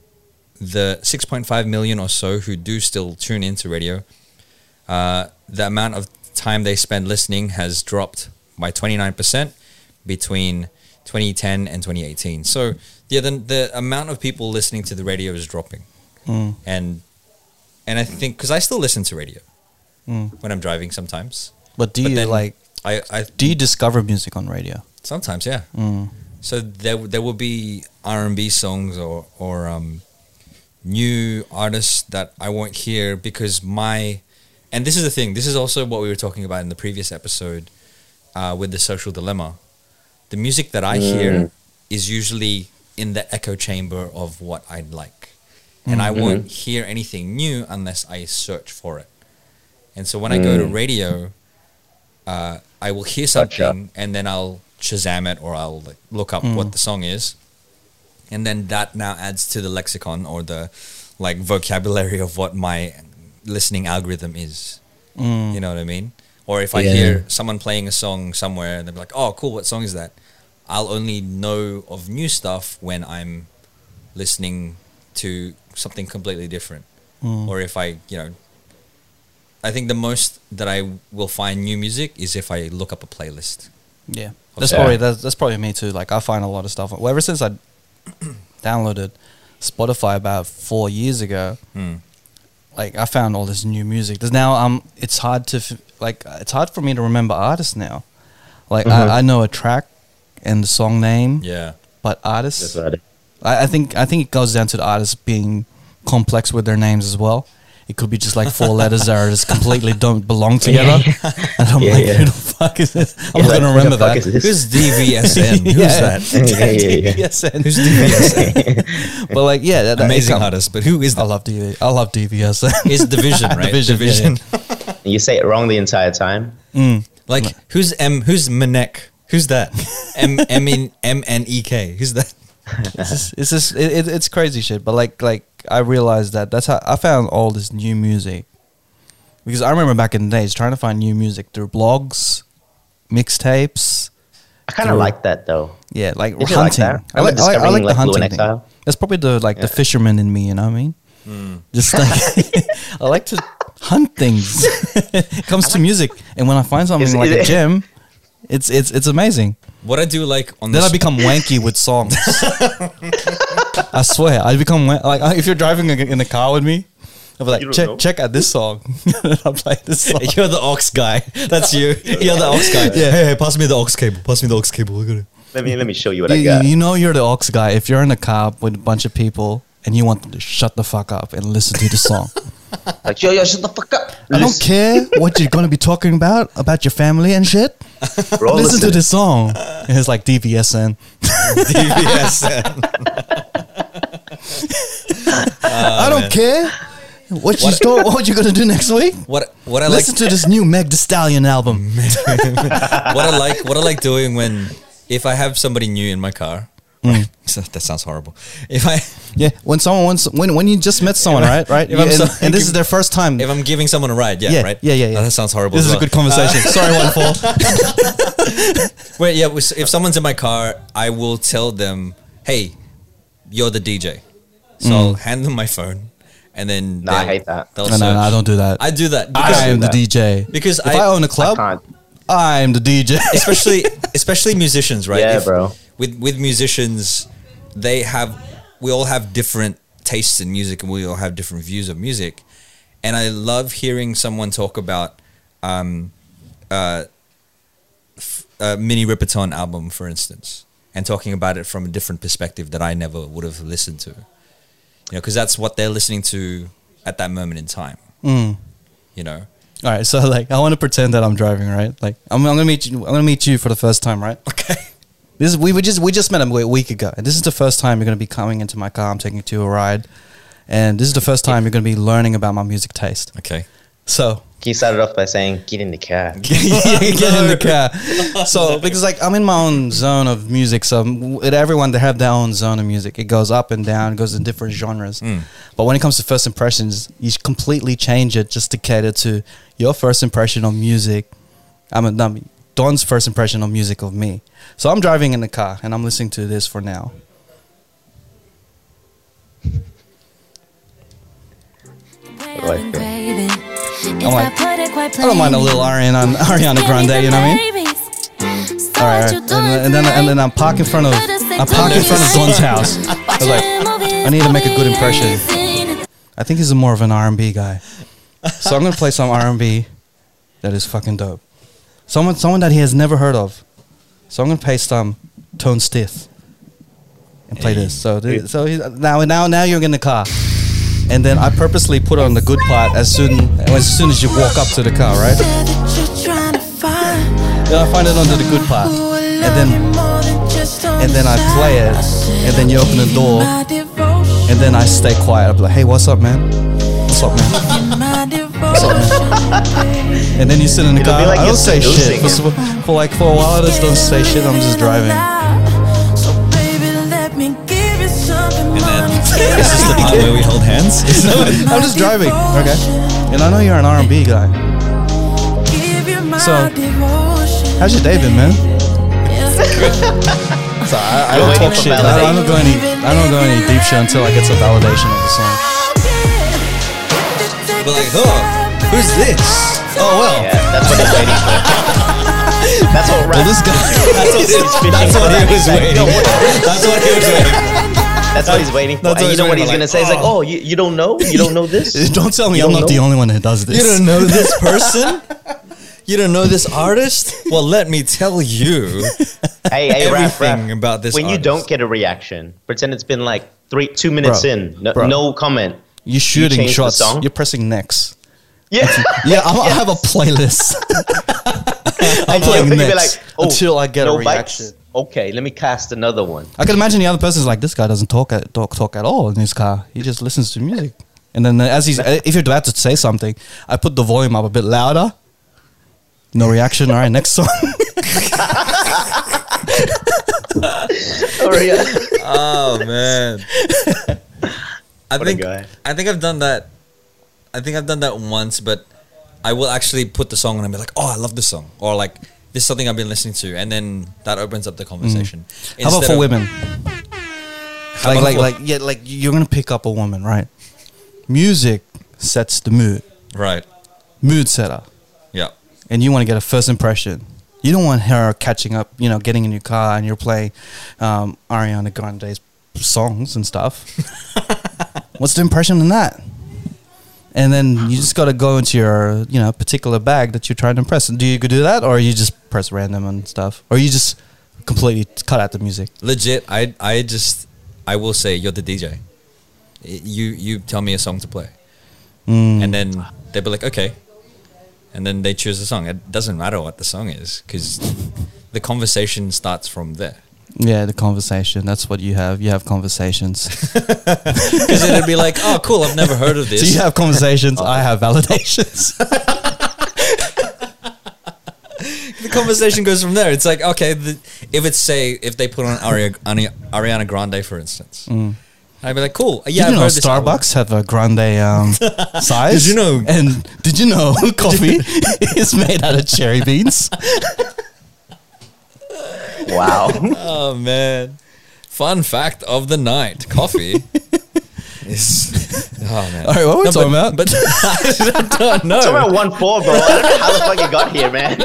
the 6.5 million or so who do still tune into radio, uh, the amount of time they spend listening has dropped by 29% between 2010 and 2018. So, yeah, the, the amount of people listening to the radio is dropping. Mm. And and I think because I still listen to radio Mm. when I'm driving sometimes. But do But you like I, I do you discover music on radio? sometimes yeah. Mm. So there there will be R and B songs or or um, new artists that I won't hear because my and this is the thing. This is also what we were talking about in the previous episode uh, with the social dilemma. The music that I hear is usually in the echo chamber of what I'd like, and I won't hear anything new unless I search for it. And so when I go to radio, uh, I will hear Gotcha. something and then I'll Shazam it or I'll like, look up what the song is, and then that now adds to the lexicon or the like vocabulary of what my listening algorithm is. Mm. You know what I mean? Or if I Yeah. hear someone playing a song somewhere and they're like, "Oh, cool! What song is that?" I'll only know of new stuff when I'm listening to something completely different. Mm. Or if I, you know, I think the most that I will find new music is if I look up a playlist. Yeah, that's probably that's, that's probably me too. Like I find a lot of stuff. Well, ever since I [coughs] downloaded Spotify about four years ago, Hmm. Like I found all this new music. There's now um, it's hard to f- like it's hard for me to remember artists now. Like Mhm. I, I know a track and the song name, Yeah. but artists. That's right. I, I think I think it goes down to the artists being complex with their names as well. It could be just like four letters that are just completely don't belong [laughs] together. And I'm Yeah, like, yeah. who the fuck is this? I'm Yeah, not like, gonna remember fuck that. is this? Who's DVSN? [laughs] Who's that? Yeah, yeah, yeah. DVSN. Who's DVSN? [laughs] but like, yeah, that, that- Amazing artist, but who is I love DV. I love DVSN. It's Division right? Division, yeah, Division. You say it wrong the entire time. Mm. Like who's M? Who's Manek? Who's that? M M N M N E K. Who's that? It's just, it's just it, it, it's crazy shit. But like like I realized that that's how I found all this new music because I remember back in the days trying to find new music through blogs, mixtapes. I kind of like that though. Yeah, like Did like hunting. that? I like, I like, I like the like, hunting thing. That's probably the like the Yeah. fisherman in me. You know what I mean? Hmm. Just like [laughs] I like to [laughs] hunt things. [laughs] it comes to music, and when I find something Is- like is a gem, it's it's it's amazing. What I do like on Then this, I become wanky with songs. [laughs] I swear, I become wa- like if you're driving in a car with me, I'll be like, check know. check out this song. [laughs] I'll play this song. [laughs] You're the aux guy. That's you. You're the aux guy. Yeah. Hey, hey, pass me the aux cable. Pass me the aux cable. Look at it. Let me let me show you what I You, got. you know you're the aux guy if you're in a car with a bunch of people and you want them to shut the fuck up and listen to the song. Like, yo, yo, shut the fuck up. I don't care what you're going to be talking about, about your family and shit. Listen to this song. And it's like DVSN. DVSN. [laughs] I don't oh, care what you store, what you gonna do next week. What what I like Listen to this new Meg The Stallion album. [laughs] what I like what I like doing when if I have somebody new in my car. Mm. [laughs] that sounds horrible. If I [laughs] Yeah, when someone wants when when you just met someone, right, right, [laughs] if and, so- and this is their first time. if I'm giving someone a ride, yeah, Yeah, right. yeah, yeah, yeah. Oh, that sounds horrible. This as is a good conversation. Sorry, one fall. Wait, yeah. If someone's in my car, I will tell them, "Hey, you're the DJ." So I'll hand them my phone, and then Nah, I hate that. No, no, no, I don't do that. I do that I am the. DJ. because if I, I, own a I club, can't. I'm the DJ. especially especially musicians, right? Yeah, bro. With with musicians, they have we all have different tastes in music, and we all have different views of music. And I love hearing someone talk about um, uh, f- a Minnie Riperton album, for instance, and talking about it from a different perspective that I never would have listened to. You know, because that's what they're listening to at that moment in time. Mm. You know, All right, so like I want to pretend that I'm driving, right? Like I'm, I'm gonna meet you. I'm gonna meet you for the first time, right? okay. This is we, we just we just met a w- week ago, and this is the first time you're gonna be coming into my car. I'm taking you to a ride, and this is the first time you're gonna be learning about my music taste. Okay. So He started off by saying, "Get in the car." [laughs] get in the [laughs] car. So because like I'm in my own zone of music, so everyone they have their own zone of music. It goes up and down, goes in different genres. Hmm. But when it comes to first impressions, you completely change it just to cater to your first impression of music. I'm a me, Don's first impression of music of me. So I'm driving in the car and I'm listening to this for now. like I'm like, I don't mind a little Ariana, Ariana Grande, you know what I mean? All right, all right. And, then- and then and then I'm parked in front of I park in front of Don's house. I was like, I need to make a good impression. I think he's more of an R&B guy, so I'm gonna play some R&B that is fucking dope. Someone someone that he has never heard of. So I'm gonna play some Tone Stith and play this. So th- so he, now now now you're in the car. And then I purposely put on the good part as soon as soon as you walk up to the car, right? Then I find it under the good part, and then and then I play it, and then you open the door, and then I stay quiet. I'm like, hey, what's up, man? What's up, man? What's up, man? And then you sit in the It'll car. like I don't say shit for, for like for a while. I just don't say shit. I'm just driving. And then [laughs] this is the part where we hold hands. [laughs] I'm just driving, okay? And I know you're an R&B guy. So, how's your day been, man? So I, I don't talk shit. I, I don't go any. I don't go any deep shit until I get some validation of the song. But like, oh, who's this? Oh well. Yeah, that's what he's waiting for. [laughs] That's what Well, this guy. That's what, [laughs] that's what he was waiting. For. that's what he was waiting. For. That's what he's waiting for. That's what And you know what he's for, gonna like, say? He's like, oh. "Oh, you, you don't know? You don't know [laughs] this? Don't tell me You I'm don't not the only one that does this. You don't know this person? You don't know this artist? Well, let me tell you. hey, hey, everything rap. about this When you don't get a reaction, pretend it's been like three, two minutes Bro, in, no, no comment. You're shooting change the shots. song? You're pressing next. Yeah, Yeah, I'm, I have a playlist. [laughs] I'm And playing you'll be next oh, until I get a reaction. bites? Okay, let me cast another one. I can imagine the other person's like, this guy doesn't talk at talk, talk at all in his car. He just listens to music. And then as he's, if you're about to say something, I put the volume up a bit louder. No reaction. All right, next song. [laughs] Oh yeah. Oh man. [laughs] I What think. I think I've done that. I think I've done that once, but I will actually put the song on and be like, "Oh, I love this song," or like, "This is something I've been listening to," and then that opens up the conversation. How about for of- women? Like, like, for- like, yeah, like you're gonna pick up a woman, right? Music sets the mood, right? mood setter, Yeah. and you want to get a first impression. You don't want her catching up, you know, getting in your car and you're playing um, Ariana Grande's songs and stuff. [laughs] What's the impression in that? And then you just got to go into your, you know, particular bag that you're trying to impress. Do you do that, or you just press random and stuff, or you just completely cut out the music? Legit, I I just I will say you're the DJ. You you tell me a song to play. Mm. and then they'll be like, okay, and then they choose a song. It doesn't matter what the song is because the conversation starts from there. Yeah, the conversation. That's what you have. You have conversations. [laughs] Because it'd be like, oh, cool, I've never heard of this. so you have conversations. I have validations. [laughs] the conversation goes from there. It's like, okay, the, if it's say if they put on Ari- Ani- Ariana Grande, for instance, I'd be like, cool, yeah, did I've you know heard this album. Starbucks have a grande um, [laughs] size? Did you know- And did you know coffee is made out of cherry beans? Wow. [laughs] Oh man, fun fact of the night: coffee [laughs] is. Oh man. All right, what were we talking about? But [laughs] I don't know. It's about one four, bro. I don't know how the fuck you got here, man.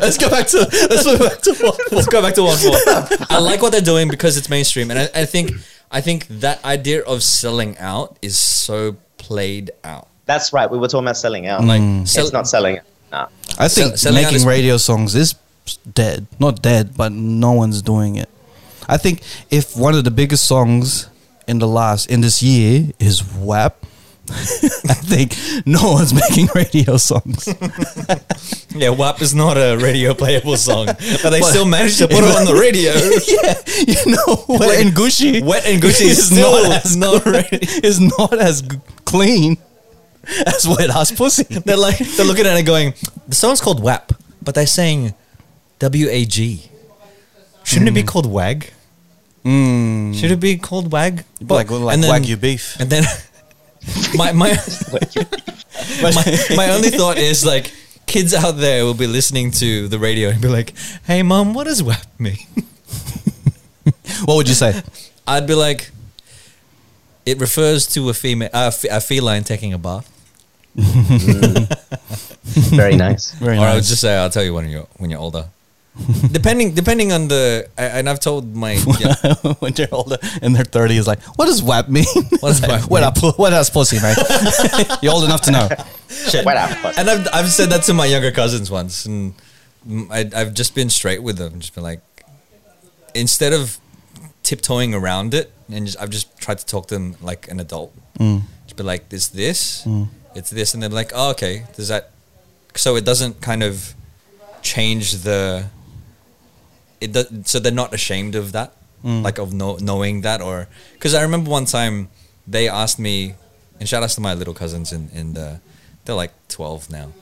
let's go back to let's go back to what. Let's go back to one four. I like what they're doing because it's mainstream, and I, I think I think that idea of selling out is so played out. That's right. We were talking about selling out. Like, mm. it's sell- not selling out. Nah. I think Sell- selling out making is- radio songs is dead. Not dead, but no one's doing it. I think if one of the biggest songs in the last in this year is WAP, [laughs] I think no one's making radio songs. [laughs] Yeah, WAP is not a radio playable song, but they [laughs] still managed to put it on the radio. yeah, you know, Wet Like, and Gushy. Wet and Gucci is is not as not is not as clean as wet ass pussy. They're like they're looking at it going, the song's called WAP, but they're saying W A G. Shouldn't it be called WAG? Mm. Should it be called WAG? Like like and then, wagyu beef. And then [laughs] my my, my my only thought is like kids out there will be listening to the radio and be like, "Hey mom, what does WAP mean?" [laughs] What would you say? I'd be like, "It refers to a female uh, f- a feline taking a bath." [laughs] Very nice. Very or I would just say, "I'll tell you when you're when you're older." [laughs] depending depending on the I, and I've told my [laughs] yeah, when they're older in their 30s, like, what does WAP mean? What does [laughs] WAP what, mean? I pu- what does pussy, man? You're old enough to know. shit. What up? And I've I've said that to my younger cousins once, and mm, I, I've just been straight with them, just been like, instead of tiptoeing around it, and just, I've just tried to talk to them like an adult. Just be like, "Is this? It's this," and they're like, "Oh, okay." Does that? So it doesn't kind of change the. It does, so they're not ashamed of that, like of know, knowing that, or because I remember one time they asked me, and shout outs to my little cousins in in the, they're like twelve now,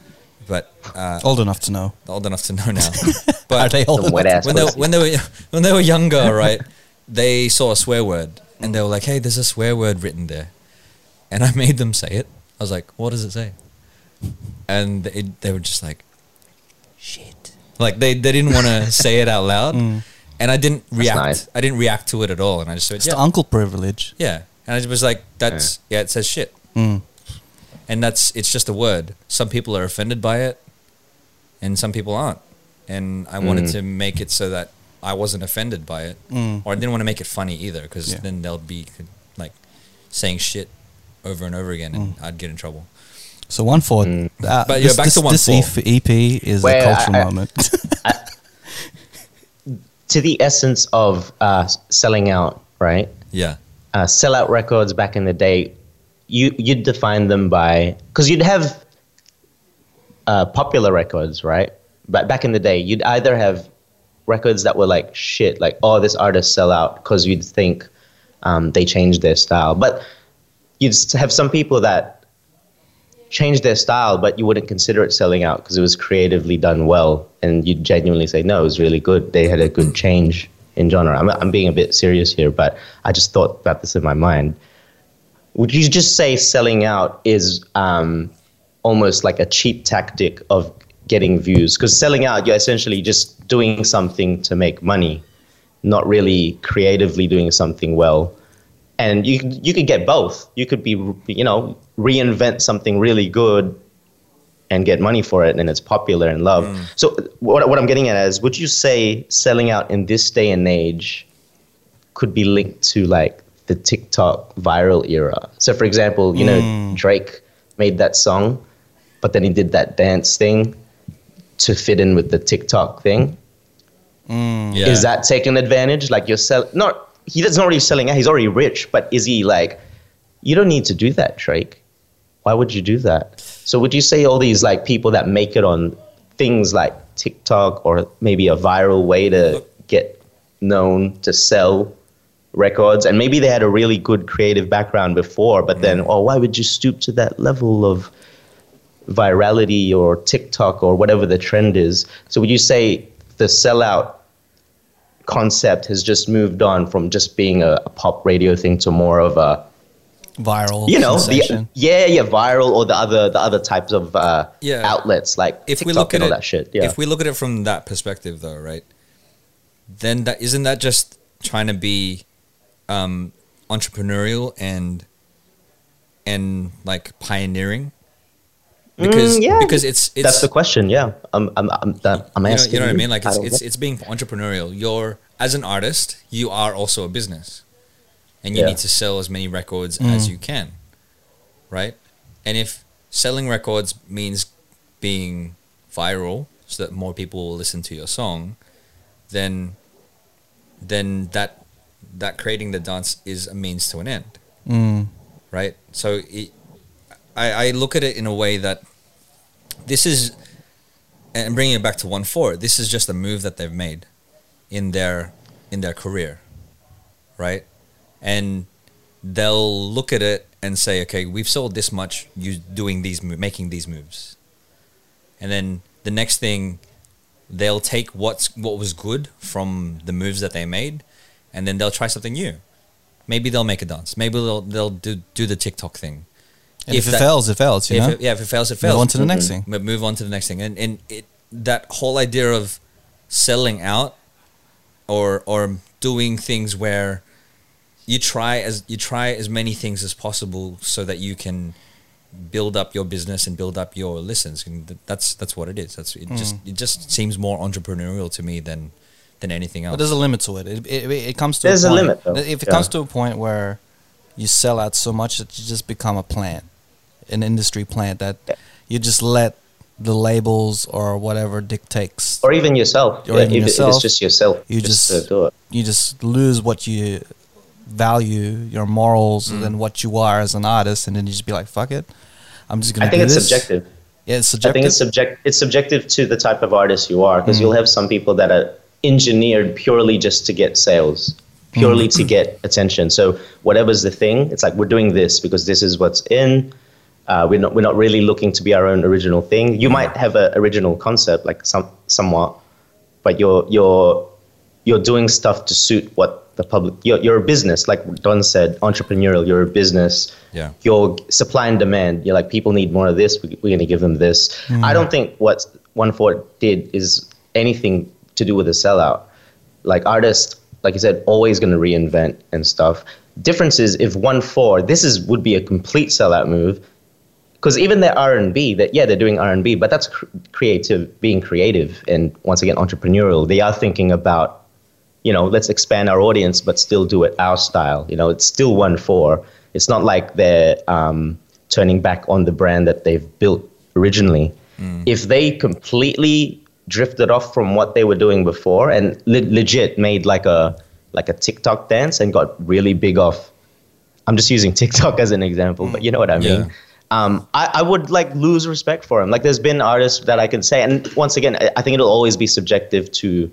but uh, Old enough to know. old enough to know now. [laughs] But Are they old The wet enough? when they when they were when they were younger, right? They saw a swear word and they were like, "Hey, there's a swear word written there," and I made them say it. I was like, "What does it say?" And they, they were just like, "Shit!" Like they, they didn't want to [laughs] say it out loud, and I didn't react. nice. I didn't react to it at all, and I just said, It's "Yeah, the uncle privilege. yeah," and I was like, "That's yeah, it says shit." Mm. and that's it's just a word. Some people are offended by it, and some people aren't. And I wanted Mm. to make it so that I wasn't offended by it, Mm. or I didn't want to make it funny either, because Yeah. then they'll be like saying shit over and over again, and I'd get in trouble. So one four. Mm. Uh, But yeah, this, back this, to one this four. EP is Wait, a cultural I- I- moment. [laughs] To the essence of uh, selling out, right? Yeah, uh, sellout records back in the day, you you'd define them by because you'd have uh, popular records, right? But back in the day, you'd either have records that were like shit, like oh this artist sell out because you'd think um, they changed their style, but you'd have some people that changed their style, but you wouldn't consider it selling out because it was creatively done well, and you'd genuinely say no, it was really good. They had a good change in genre. I'm, I'm being a bit serious here, but I just thought about this in my mind. Would you just say selling out is um, almost like a cheap tactic of getting views? Because selling out, you're essentially just doing something to make money, not really creatively doing something well. And you you could get both. You could be you know reinvent something really good and get money for it, and it's popular and loved. Mm. So what what I'm getting at is, would you say selling out in this day and age could be linked to like the TikTok viral era? So for example, you know mm. Drake made that song, but then he did that dance thing to fit in with the TikTok thing. Mm. yeah. Is that taking advantage? Like you're sell not he doesn't already selling out. He's already rich, but is he like? You don't need to do that, Drake. why would you do that? So would you say all these like people that make it on things like TikTok or maybe a viral way to get known to sell records and maybe they had a really good creative background before but then oh why would you stoop to that level of virality or TikTok or whatever the trend is so would you say the sellout concept has just moved on from just being a, a pop radio thing to more of a Viral. you know the, yeah yeah viral or the other the other types of uh, Yeah. outlets like if TikTok we look at all it, that shit yeah if we look at it from that perspective, though, right? Then that isn't that just trying to be um, entrepreneurial and and like pioneering? Because Mm, yeah. because it's it's that's the question yeah I'm I'm I'm, that, I'm you know, asking you know what I mean? Like it's it's, it's being entrepreneurial. You're as an artist, you are also a business, and you Yeah. need to sell as many records as you can, right? And if selling records means being viral, so that more people will listen to your song, then then that that creating the dance is a means to an end Mm. right? So it, I, I look at it in a way that this is, and bringing it back to one four, this is just a move that they've made in their in their career, right? And they'll look at it and say, okay, we've sold this much, you doing these, making these moves, and then the next thing, they'll take what's what was good from the moves that they made, and then they'll try something new. Maybe they'll make a dance. Maybe they'll they'll do do the TikTok thing. And if, it that- fails, it fails. You if know. it, yeah, if it fails, it fails. Move on to the next thing. But move on to the next thing, and and it that whole idea of selling out or or doing things where you try as you try as many things as possible so that you can build up your business and build up your listens and that's that's what it is that's it just Mm. it just seems more entrepreneurial to me than than anything else But there's a limit to it. It, it, it comes to There's a a, limit, though. If it Yeah. comes to a point where you sell out so much that you just become a plant, an industry plant that you just let the labels or whatever dictates. or even yourself Or yeah, even if, it- if yourself, it's just yourself you just, just- do it you just lose what you value, your morals, Mm. and what you are as an artist, and then you just be like, "Fuck it, I'm just gonna." I think do it's this. subjective Yeah, it's I subjective. think it's subject it's subjective to the type of artist you are Mm. because you'll have some people that are engineered purely just to get sales, purely Mm. to get attention. So whatever's the thing, it's like we're doing this because this is what's in. Uh, we're not we're not really looking to be our own original thing. You might have an original concept, like some somewhat, but you're you're you're doing stuff to suit what the public. You're you're a business, like Don said, entrepreneurial. You're a business yeah your supply and demand. You're like, people need more of this. we- We're going to give them this. I don't think what One Four did is anything to do with a sellout. Like artists, like you said, always going to reinvent and stuff. Difference is if One Four, this is would be a complete sellout move. Because even their R and B, that yeah, they're doing R and B, but that's cr- creative, being creative, and once again entrepreneurial. They are thinking about you know, let's expand our audience, but still do it our style. You know, it's still one four. It's not like they're um, turning back on the brand that they've built originally. If they completely drifted off from what they were doing before and le- legit made like a like a TikTok dance and got really big off. I'm just using [laughs] TikTok as an example, but you know what I mean. Yeah. Um, I, I would like lose respect for him. Like, there's been artists that I can say, and once again, I, I think it'll always be subjective to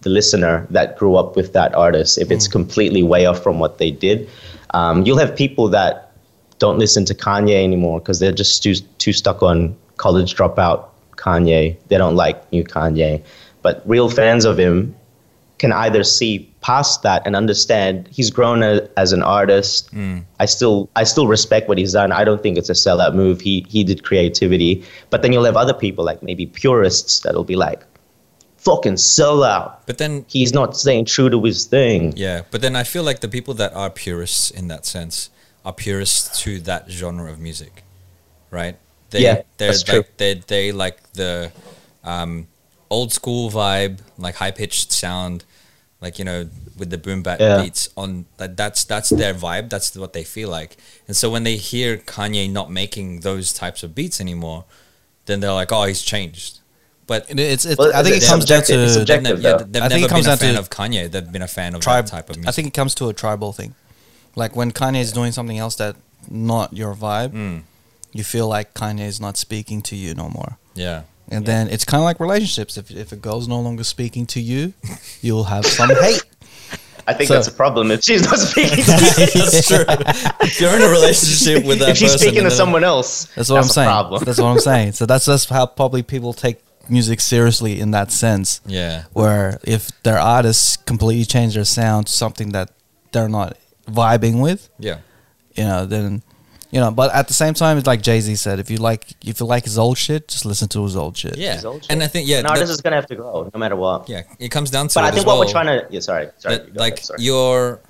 the listener that grew up with that artist if it's completely way off from what they did. Um, you'll have people that don't listen to Kanye anymore because they're just too, too stuck on college dropout Kanye. They don't like new Kanye. But real fans of him can either see past that and understand he's grown a, as an artist. I still I still respect what he's done. I don't think it's a sellout move. He he did creativity. But then you'll have other people like maybe purists that'll be like, fucking sellout. but then He's not staying true to his thing. Yeah, but then I feel like the people that are purists in that sense are purists to that genre of music, right? They, Yeah, they're that's true. like they they like the um, old school vibe, like high pitched sound, like you know with the boom bap Yeah. beats on that. That's that's their vibe. That's what they feel like. And so when they hear Kanye not making those types of beats anymore, then they're like, oh, he's changed. But it's, it's, Well, I think it it's comes down subjective. It's to they've, subjective. ne- yeah, though. they've I think never it comes been a fan of Kanye. They've been a fan of tribe that type of music. I think it comes to a tribal thing. Like when Kanye is doing something else that not your vibe, Mm. you feel like Kanye is not speaking to you no more. Yeah. And then it's kind of like relationships. If if a girl's no longer speaking to you, you'll have some hate. [laughs] I think So- that's a problem if she's not speaking to [laughs] you. That's true. If you're in a relationship with that if she's person, speaking to someone else, That's what I'm a saying. Problem. That's what I'm [laughs] saying. So that's that's how probably people take music seriously in that sense. Yeah. Where if their artists completely change their sound to something that they're not vibing with, Yeah. you know, then you know. But at the same time, it's like Jay Z said: if you like if you like his old shit, just listen to his old shit. Yeah. His old And. I think yeah, An artist that- is gonna have to grow no matter what. yeah, it comes down to But it I think as what well, we're trying to yeah, sorry, sorry, that, like ahead, sorry. your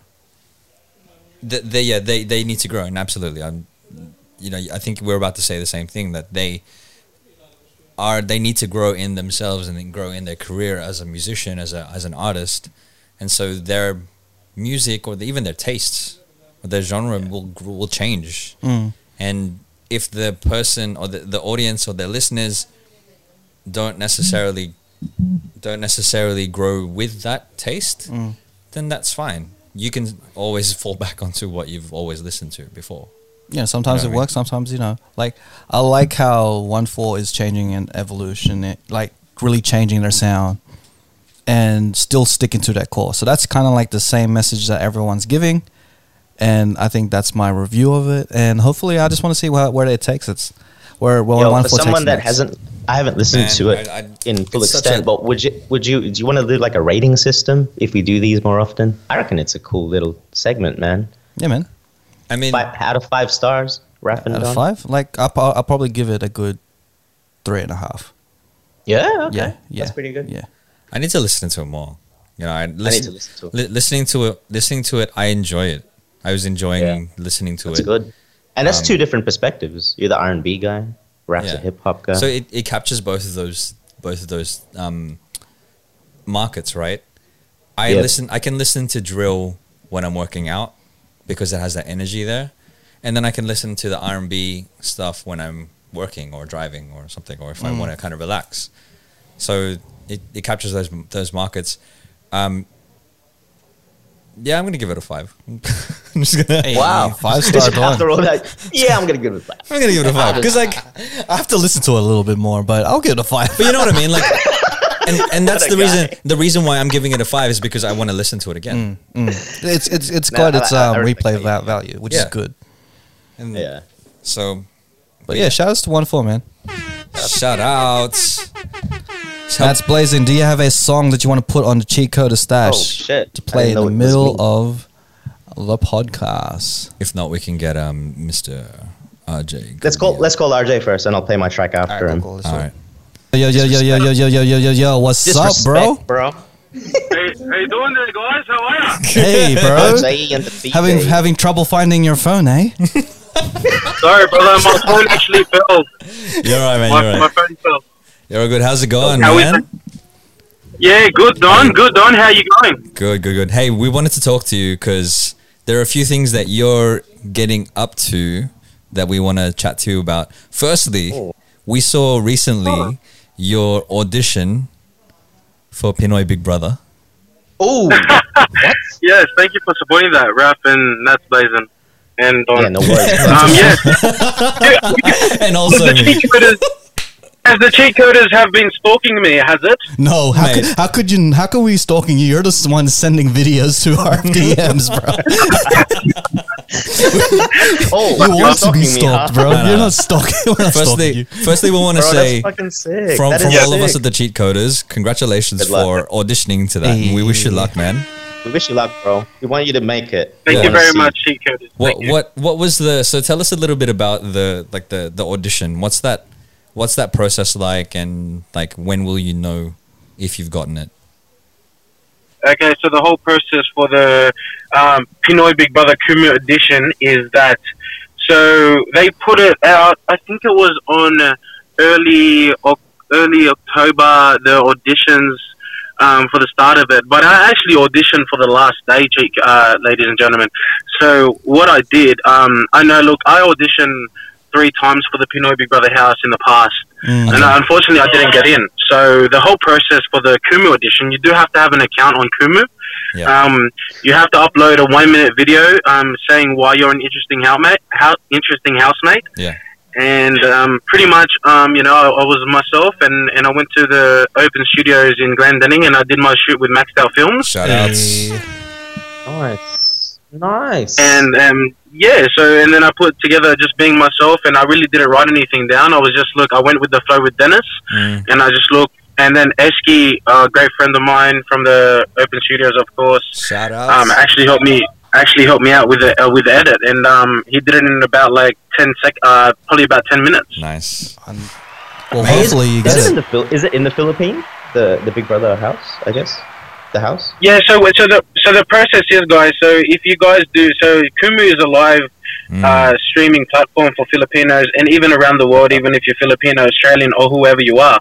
th- they yeah they they need to grow and absolutely I'm you know I think we're about to say the same thing that they are they need to grow in themselves and then grow in their career as a musician as a as an artist and so their music or the, even their tastes their genre will will change Mm. and if the person or the, the audience or their listeners don't necessarily don't necessarily grow with that taste Mm. then that's fine you can always fall back onto what you've always listened to before Yeah, sometimes You know it I mean? works. Sometimes you know, like I like how One Four is changing in evolution, it, like really changing their sound and still sticking to that core. So that's kind of like the same message that everyone's giving, and I think that's my review of it. And hopefully, I just want to see where, where it takes it. Where where Yo, for someone that next. hasn't, I haven't listened Man, to it I- I- in full extent. a- but would you, would you, do you want to do like a rating system if we do these more often? I reckon it's a cool little segment, man. yeah, man. i mean Five, out of five stars, Raf and Out Don. of five, like I'll, I'll probably give it a good three and a half. Yeah, okay. Yeah, yeah, that's pretty good. Yeah, i need to listen to it more you know i, I need listen, to listen to it. li- listening to it listening to it i enjoy it i was enjoying Yeah. listening to That's it good. And that's Um, two different perspectives. You're the R and B guy, Raf's Yeah. a hip hop guy. So it, it captures both of those both of those um, markets, right? I Yeah. listen. I can listen to drill when I'm working out because it has that energy there, and then I can listen to the R and B stuff when I'm working or driving or something, or if I want to kind of relax. So it, it captures those those markets. Um, yeah, I'm gonna give it a five. [laughs] [laughs] I'm just gonna. wow, five star Don. After all that, yeah, I'm gonna give it a five. I'm gonna give it a five because like I have to listen to it a little bit more, but I'll give it a five. But you know what I mean, like, [laughs] and and that's What a the reason. The reason why I'm giving it a five is because I want to listen to it again. [laughs] It's it's it's No, got I- its I- I um, respect replay that. va- value, which is good. And Yeah. So, But yeah, shout outs to one four man. shout outs. That's blazing. Do you have a song that you want to put on the cheat code of stash Oh, shit. to play in the know it was middle of the podcast? If not, we can get um Mr. RJ. Let's call let's call RJ first, and I'll play my track after him. All right. Yo yo yo yo yo yo yo yo yo yo. What's up, bro? Bro. Hey, how you doing there, guys? How are ya? Hey, bro. RJ and the DJ. having having trouble finding your phone, eh? [laughs] Sorry, brother, my phone actually fell. You're all right, man. My, You're all my phone fell. You're all good. How's it going, How is man? Yeah, good, Don. Good, Don. How you going? Good, good, good. Hey, we wanted to talk to you because there are a few things that you're getting up to that we want to chat to you about. Firstly, Oh. we saw recently your audition for Pinoy Big Brother. Oh, [laughs] Yes, thank you for supporting that, Raf and Nats Blazing. And Don. yeah, no worries. [laughs] Um, yes. [laughs] and also the, me. Cheat coders, as the cheat coders have been stalking me, has it? No, how could, how could you? How could we stalking you? You're the one sending videos to our [laughs] DMs, bro. [laughs] Oh, You you're want to be stalking me, huh? bro. No, no. You're not stalking. We're not stalking you. firstly, we want to say that's fucking sick. from, That from is all of us at the Cheat Coders, congratulations Good luck. for auditioning to that. And we wish you luck, man. We wish you luck, bro. We want you to make it. Thank Yeah. you very much, cheat coders. What what what was the so tell us a little bit about the like the the audition. What's that what's that process like and like when will you know if you've gotten it? Okay, so the whole process for the um, Pinoy Big Brother Kumu edition is that so they put it out. I think it was on early early October. The auditions um, for the start of it, but I actually auditioned for the last day, uh, ladies and gentlemen. So what I did, um, I know. Look, I auditioned three times for the Pinoy Big Brother house in the past. Mm. And uh, unfortunately, I didn't get in. So the whole process for the Kumu audition, you do have to have an account on Kumu. Yeah. Um, you have to upload a one-minute video um, saying why you're an interesting housemate. How interesting housemate. Yeah. and um, pretty much, um, you know, I, I was myself, and, and I went to the Open Studios in Glendenning, and I did my shoot with Maxdale Films. Shout outs. Nice. Nice. And um, yeah, so and then I put together just being myself, and I really didn't write anything down. I was just look. I went with the flow with Dennis, Mm. and I just looked. And then Eski, a great friend of mine from the Open Studios, of course, Shout outs. um, actually helped me actually helped me out with the uh, with the edit, and um, he did it in about like ten sec, uh, probably about ten minutes. nice. Well, Hey, is- hopefully you is get it in it. the Phil- is it in the Philippines? The the Big Brother house, I guess. The house. Yeah, so so the so the process is, guys. So if you guys do, so Kumu is a live Mm. uh, streaming platform for Filipinos and even around the world, even if you're Filipino, Australian, or whoever you are.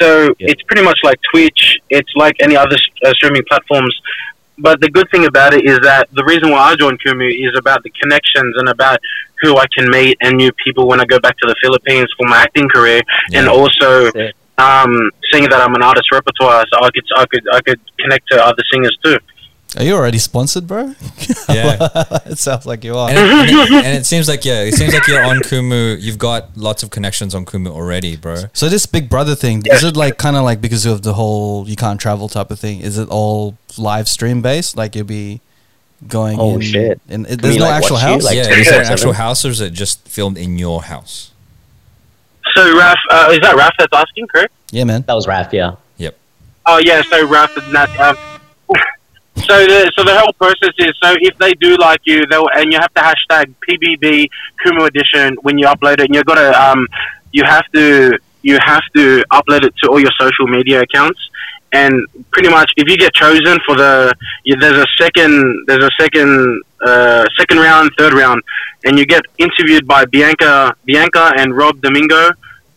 So Yeah. it's pretty much like Twitch. It's like any other uh, streaming platforms. But the good thing about it is that the reason why I joined Kumu is about the connections and about who I can meet and new people when I go back to the Philippines for my acting career, and also Sick. Um, seeing that I'm an artist repertoire, so I could I could I could connect to other singers too. Are you already sponsored, bro? [laughs] Yeah. [laughs] it sounds like you are. And it, and, it, and it seems like yeah, it seems like you're on Kumu. You've got lots of connections on Kumu already, bro. So this Big Brother thing is it like kind of like because of the whole you can't travel type of thing? Is it all live stream based? Like you'll be going. Oh, in, shit. And there's no like, actual watch you, house. like, yeah, is there an actual house or is it just filmed in your house? So Raf, uh, is that Raf that's asking, correct? yeah, man. That was Raf, yeah. Yep. Oh yeah, so Raf and that. Um, [laughs] so the so the whole process is so if they do like you, they'll and you have to hashtag PBB Kumu Edition when you upload it, and you've got to um you have to you have to upload it to all your social media accounts. And pretty much, if you get chosen for the, you, there's a second, there's a second, uh, second round, third round, and you get interviewed by Bianca, Bianca and Robi Domingo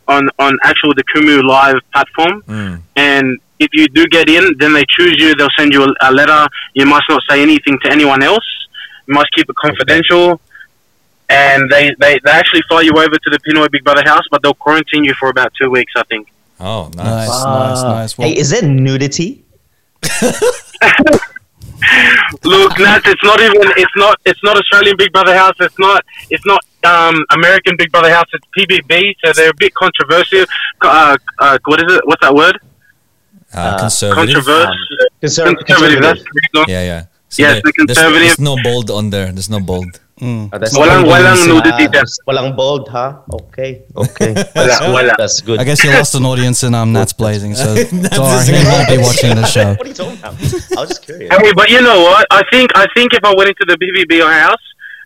on on actual the Kumu live platform Mm. and if you do get in, then they choose you. They'll send you a, a letter. You must not say anything to anyone else. You must keep it confidential. And they, they, they actually fly you over to the Pinoy Big Brother house, but they'll quarantine you for about two weeks, I think. Oh, nice. Nice, nice, nice. Well, hey, is it nudity? [laughs] Look, Nat, it's not even it's not it's not Australian Big Brother house. It's not it's not um, American Big Brother house. It's PBB, so they're a bit controversial. Uh, uh, what is it? What's that word? Uh, conservative. Controversial. Conserv- conservative. That's conservative. the reason. yeah, yeah. Yes, the there's, conservative- there's no bold on there. There's no bold. Mm. That's Walang- good. walang Ah, nudity that's- Walang bold, huh? Okay, okay. [laughs] That's Wala- good. wala. That's good. I guess you lost an audience and um, Nat's blazing, so [laughs] Nats sorry, is- he won't be watching the show. [laughs] What are you talking about? I was just curious. Hey, but you know what? I think I think if I went into the BBB house,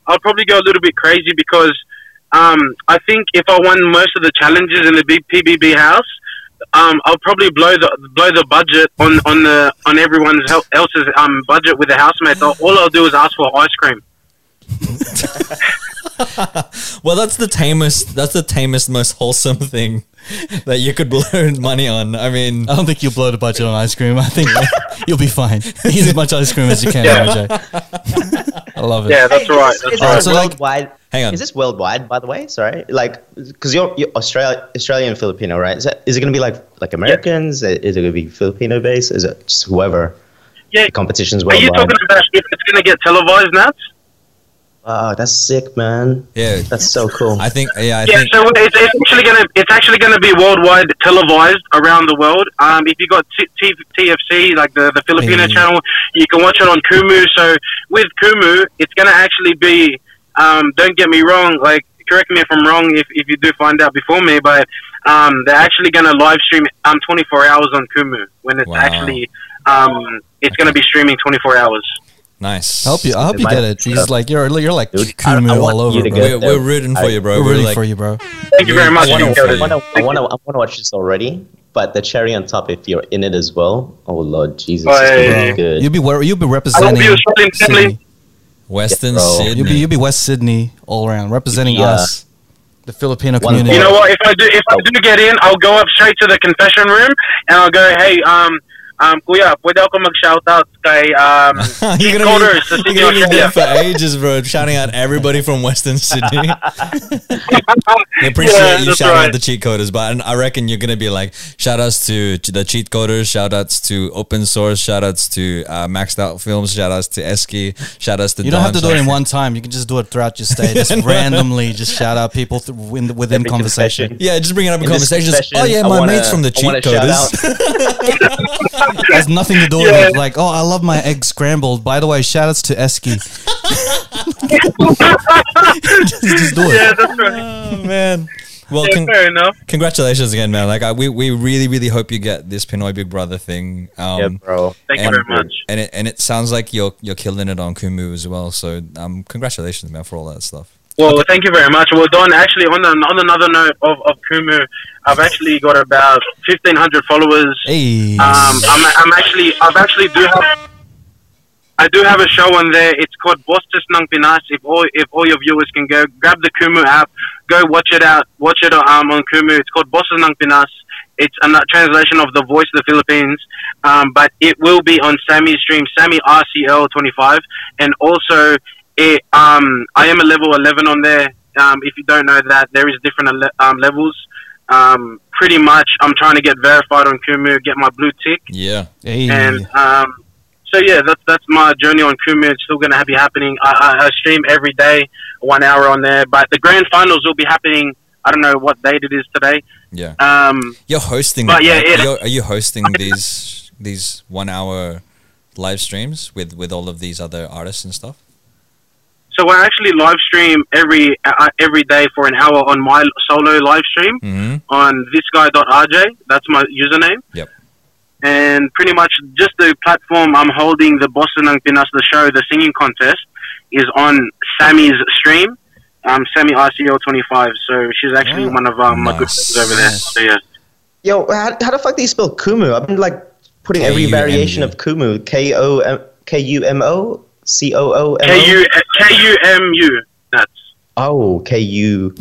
I'd probably go a little bit crazy because um, I think if I won most of the challenges in the big PBB house, um, I'll probably blow the blow the budget on on the on everyone else's um, budget with the housemates. All all I'll do is ask for ice cream. [laughs] Well, that's the tamest. That's the tamest, most wholesome thing that you could [laughs] blow money on. I mean, I don't think you'll blow the budget on ice cream. I think you'll [laughs] be fine. Eat as much ice cream as you can, Yeah. RJ. I love it. Yeah, that's right. That's is right. this So, like- worldwide? hang on. Is this worldwide, by the way? Sorry, like, because you're, you're Australia, Australian Filipino, right? Is, that, is it going to be like like Americans? Is it going to be Filipino based? Is it just whoever? Yeah. The competitions worldwide. Are you talking about if it's going to get televised, Nats? Wow, that's sick, man. yeah. That's so cool. I think. Yeah, I Yeah, think. so it's, it's actually gonna it's actually gonna be worldwide televised around the world. Um, if you got T- T- TFC like the the Filipino Yeah. channel, you can watch it on Kumu. So with Kumu, it's gonna actually be. Um, don't get me wrong. Like, correct me if I'm wrong. If, if you do find out before me, but um, they're actually gonna live stream um 24 hours on Kumu when it's Wow. actually um it's gonna be streaming 24 hours. Nice. I hope you. I hope It you get it. He's like you're. You're like Dude, I- Kumu I want all over, you bro. We're, we're rooting for I- you, bro. We're rooting like, for you, bro. Thank you very much. I cheering Thank for you. you. want to I want to I want to watch this already. But the cherry on top, if you're in it as well, oh Lord Jesus, it's yeah, gonna be good. You'll be where you'll be I will representing be Australian. Sydney. Western Yeah. Sydney. You'll be you'll be West Sydney all around representing Yeah. us, the Filipino One community. You know what? If I do, if I do get in, I'll go up straight to the confession room and I'll go, "Hey, um, Um, kuya, pwede ako mag-shoutout kay um, [laughs] you're Cheat gonna Coders sa be, Sydney, you're gonna be there Australia. for ages, bro. Shouting out everybody from Western Sydney. [laughs] I appreciate Yeah, you that's shouting right. out the cheat coders, but I reckon you're gonna be like shout outs to the cheat coders, shout outs to open source, shout outs to uh, maxed out films, shout outs to Eski, shout outs to You don't have to do it in one time. You can just do it throughout your stay. [laughs] Just randomly, just shout out people th- within, within conversation. confession. Yeah, just bring it up in, In this conversations. Oh yeah, my wanna- mates from the cheat coders. [laughs] has nothing to do Yeah. with it. Like, oh, I love my egg scrambled. By the way, shout outs to Eski. [laughs] just, just do it. Yeah, that's right. Oh man. Well, Yeah, con- fair enough. congratulations again, man. Like, I, we we really really hope you get this Pinoy Big Brother thing. Um, yeah, bro. Thank you and, very much. And it and it sounds like you're you're killing it on Kumu as well. So um, congratulations, man, for all that stuff. Well, thank you very much. Well, Don, actually, on, on another note of, of Kumu, I've actually got about 1,500 followers. Hey. Um, I'm, I'm actually, I've actually do have, I do have a show on there. It's called Boses ng Pinas. If all, if all your viewers can go, grab the Kumu app, go watch it out, watch it um, on Kumu. It's called Boses ng Pinas. It's a translation of the Voice of the Philippines, um, but it will be on Sammy's stream, Sammy RCL 25, and also it, um, I am a level 11 on there. Um, if you don't know that, there is different um, levels. Um, pretty much, I'm trying to get verified on Kumu, get my blue tick, Yeah. hey. and um, so yeah, that's that's my journey on Kumu. It's still going to be happening. I, I, I stream every day, one hour on there. But the grand finals will be happening. I don't know what date it is today. Yeah. Um, You're hosting. But it, yeah, it- You're- are you hosting these these one hour live streams with with all of these other artists and stuff? So I actually live stream every uh, every day for an hour on my solo live stream Mm-hmm. on thisguy.rj. That's my username. Yep. And pretty much just the platform I'm holding the Boston Ang Pinas the show, the singing contest, is on Sammy's stream. Um, Sammy RCL 25. So she's actually Oh, one of um, my good nice. friends over there. So yeah. Yo, how, how the fuck do you spell Kumu? I've been like putting every variation of Kumu. K O M K U M O C O O M K U O. K U M U. That's. Oh, K U.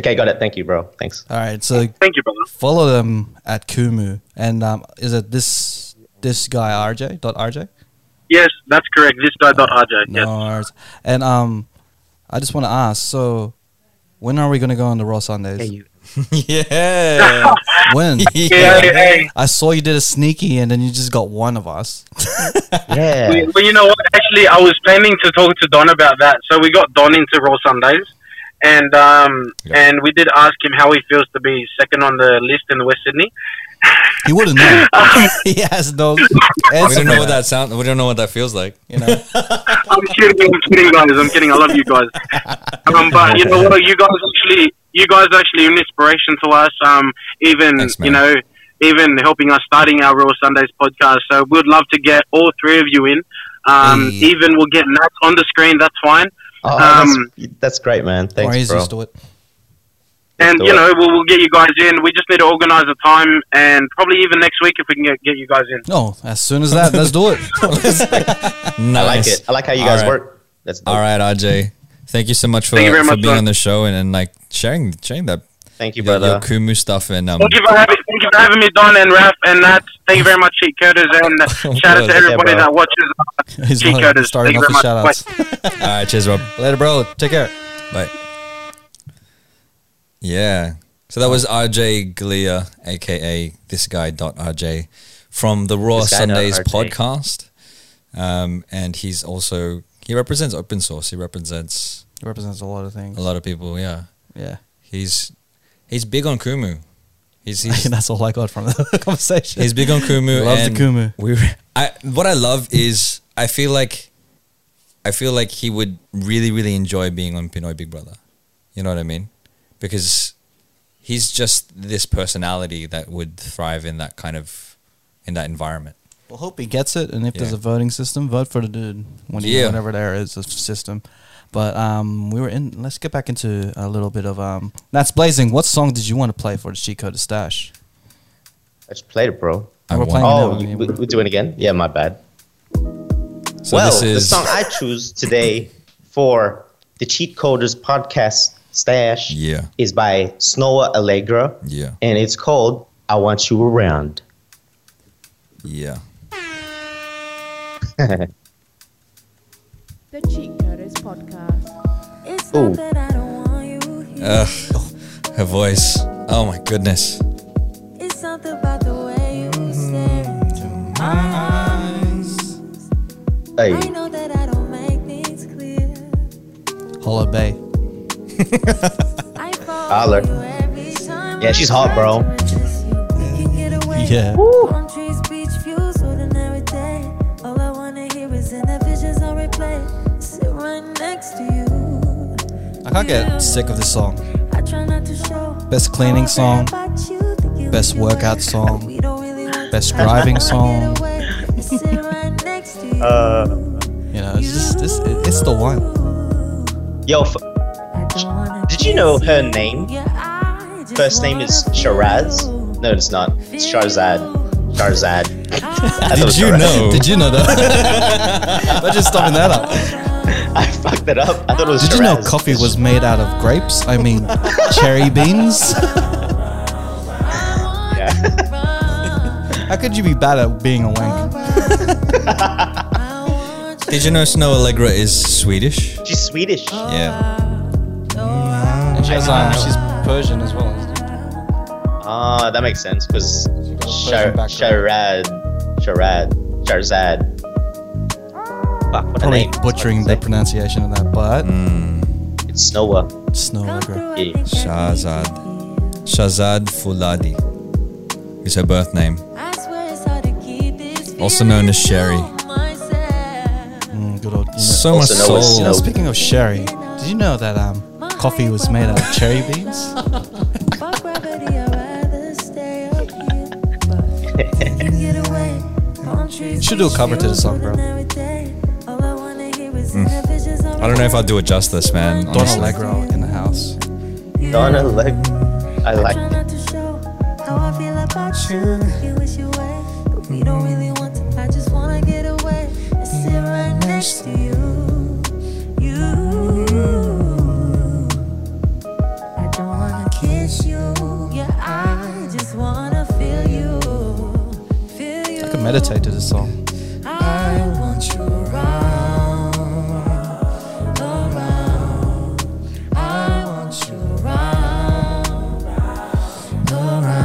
Okay, got it. Thank you, bro. Thanks. All right. So Thank you, brother. follow them at Kumu. And um, is it this this guy RJ dot RJ? Yes, that's correct. This guy.rj. No Yes. worries. And um, I just want to ask. So, when are we gonna go on the Raw Sundays? K-U. [laughs] yeah. [laughs] When? [laughs] Yeah, hey, hey. I saw you did a sneaky, and then you just got one of us. Yeah. We- Well, you know what? Actually, I was planning to talk to Don about that. So we got Don into Raw Sundays, and um, Yeah. and we did ask him how he feels to be second on the list in West Sydney. [laughs] He wouldn't know. [laughs] [laughs] he has no. we don't know what that sound. We don't know what that feels like. You know. I'm kidding, I'm kidding, guys. I'm kidding. I love you guys. Um, but you know what? You guys actually, you guys actually an inspiration to us. Um, even Thanks, you know, even helping us starting our Raw Sundays podcast. So we'd love to get all three of you in. Um, Hey. even we'll get Nat on the screen. That's fine. Oh, Um, that's, that's great, man. Or Thanks, he's bro. Used to it. And you know, we'll, we'll get you guys in. We just need to organise a time, and probably even next week if we can get, get you guys in. No, as soon as that, let's do it. [laughs] Nice. I like it. I like how you guys right. work. That's dope. All right, RJ. Thank you so much for, Thank you very for much, being Don. on the show and, and like sharing sharing that Thank you, brother. your Kumu stuff and um Thank you for having, thank you for having me, Don and Raf and Nat. Thank you very much, Cheat Coders, and uh, [laughs] shout out to everybody Yeah, that watches. uh, [laughs] He's Cheat like Coders. starting Thank you off very the much. shout outs. all right, cheers, Rob. Later, bro. Take care. Bye. Yeah. So that was RJ Galia, aka this guy dot RJ, from the Raw This Sundays podcast. Um, and he's also he represents open source. He represents It represents a lot of things. a lot of people. Yeah, Yeah. he's he's big on Kumu. He's [laughs] he's, That's all I got from [laughs] the conversation. he's big on Kumu. Loves the Kumu. We I what I love is I feel like I feel like he would really really enjoy being on Pinoy Big Brother. You know what I mean? Because he's just this personality that would thrive in that kind of in that environment. We'll hope he gets it, and if there's a voting system, vote for the dude when Yeah. whenever there is a system. But um, we were in. Let's get back into a little bit of um. That's blazing. What song did you want to play for the cheat code stash? I just played it, bro. I We're playing Oh, now. you, we, we're doing it again? Yeah, my bad. So well, this the song I choose today for the Cheat Coders podcast stash yeah is by Snoh Aalegra, yeah. and it's called "I Want You Around." Yeah. The Cheat Coders Podcast. It's Ooh. not that I don't want you here. Ugh, her voice. Oh my goodness. It's something about the way you stare mm-hmm. into my eyes. Hey, I know that I don't make things clear. Hollow Bay. [laughs] I Holler. for you every time Yeah, she's hot, bro. to resist you. We can get away. Yeah. Palm trees, beach views, ordinary day. All I wanna hear is in the visions on replay. Sit right next to you. I can't get sick of this song. I try not to show Best cleaning song, feel about you, think you best workout song, We don't really want best driving song. wanna get away. Sit right next to [laughs] you. uh, You know, it's just this. It's the one. yo, f- I don't wanna did you know her name? Yeah, I just First name is wanna Shiraz. No, it's not. It's Shahrzad. Shahrzad. [laughs] I thought it Did you Shiraz. know? Did you know that? Not just stopping that up. [laughs] I fucked it up. I thought it was Did you know coffee was made out of grapes? I mean, [laughs] cherry beans. Yeah. How could you be bad at being a wank? Did you know Snoh Aalegra is Swedish? She's Swedish. Yeah. And she has, um, she's Persian as well. Ah, that makes sense because got a Persian Shar- Sharad, Sharad, Shahrzad. Fuck, what Probably name. butchering the pronunciation of that, but It's Snowa. Snoh Aalegra. Yeah. Shahrzad. Shahrzad Fooladi is her birth name. Also known as Sherry. Mm, good old. You know. So much Also known soul. You Snow. speaking of sherry, did you know that um, coffee was made out of cherry beans? [laughs] Should do a cover to the song, bro. Mm. I don't know if I'll do it justice, man. Don honestly. Allegro in the house. Donna, like, I like it. You around, around.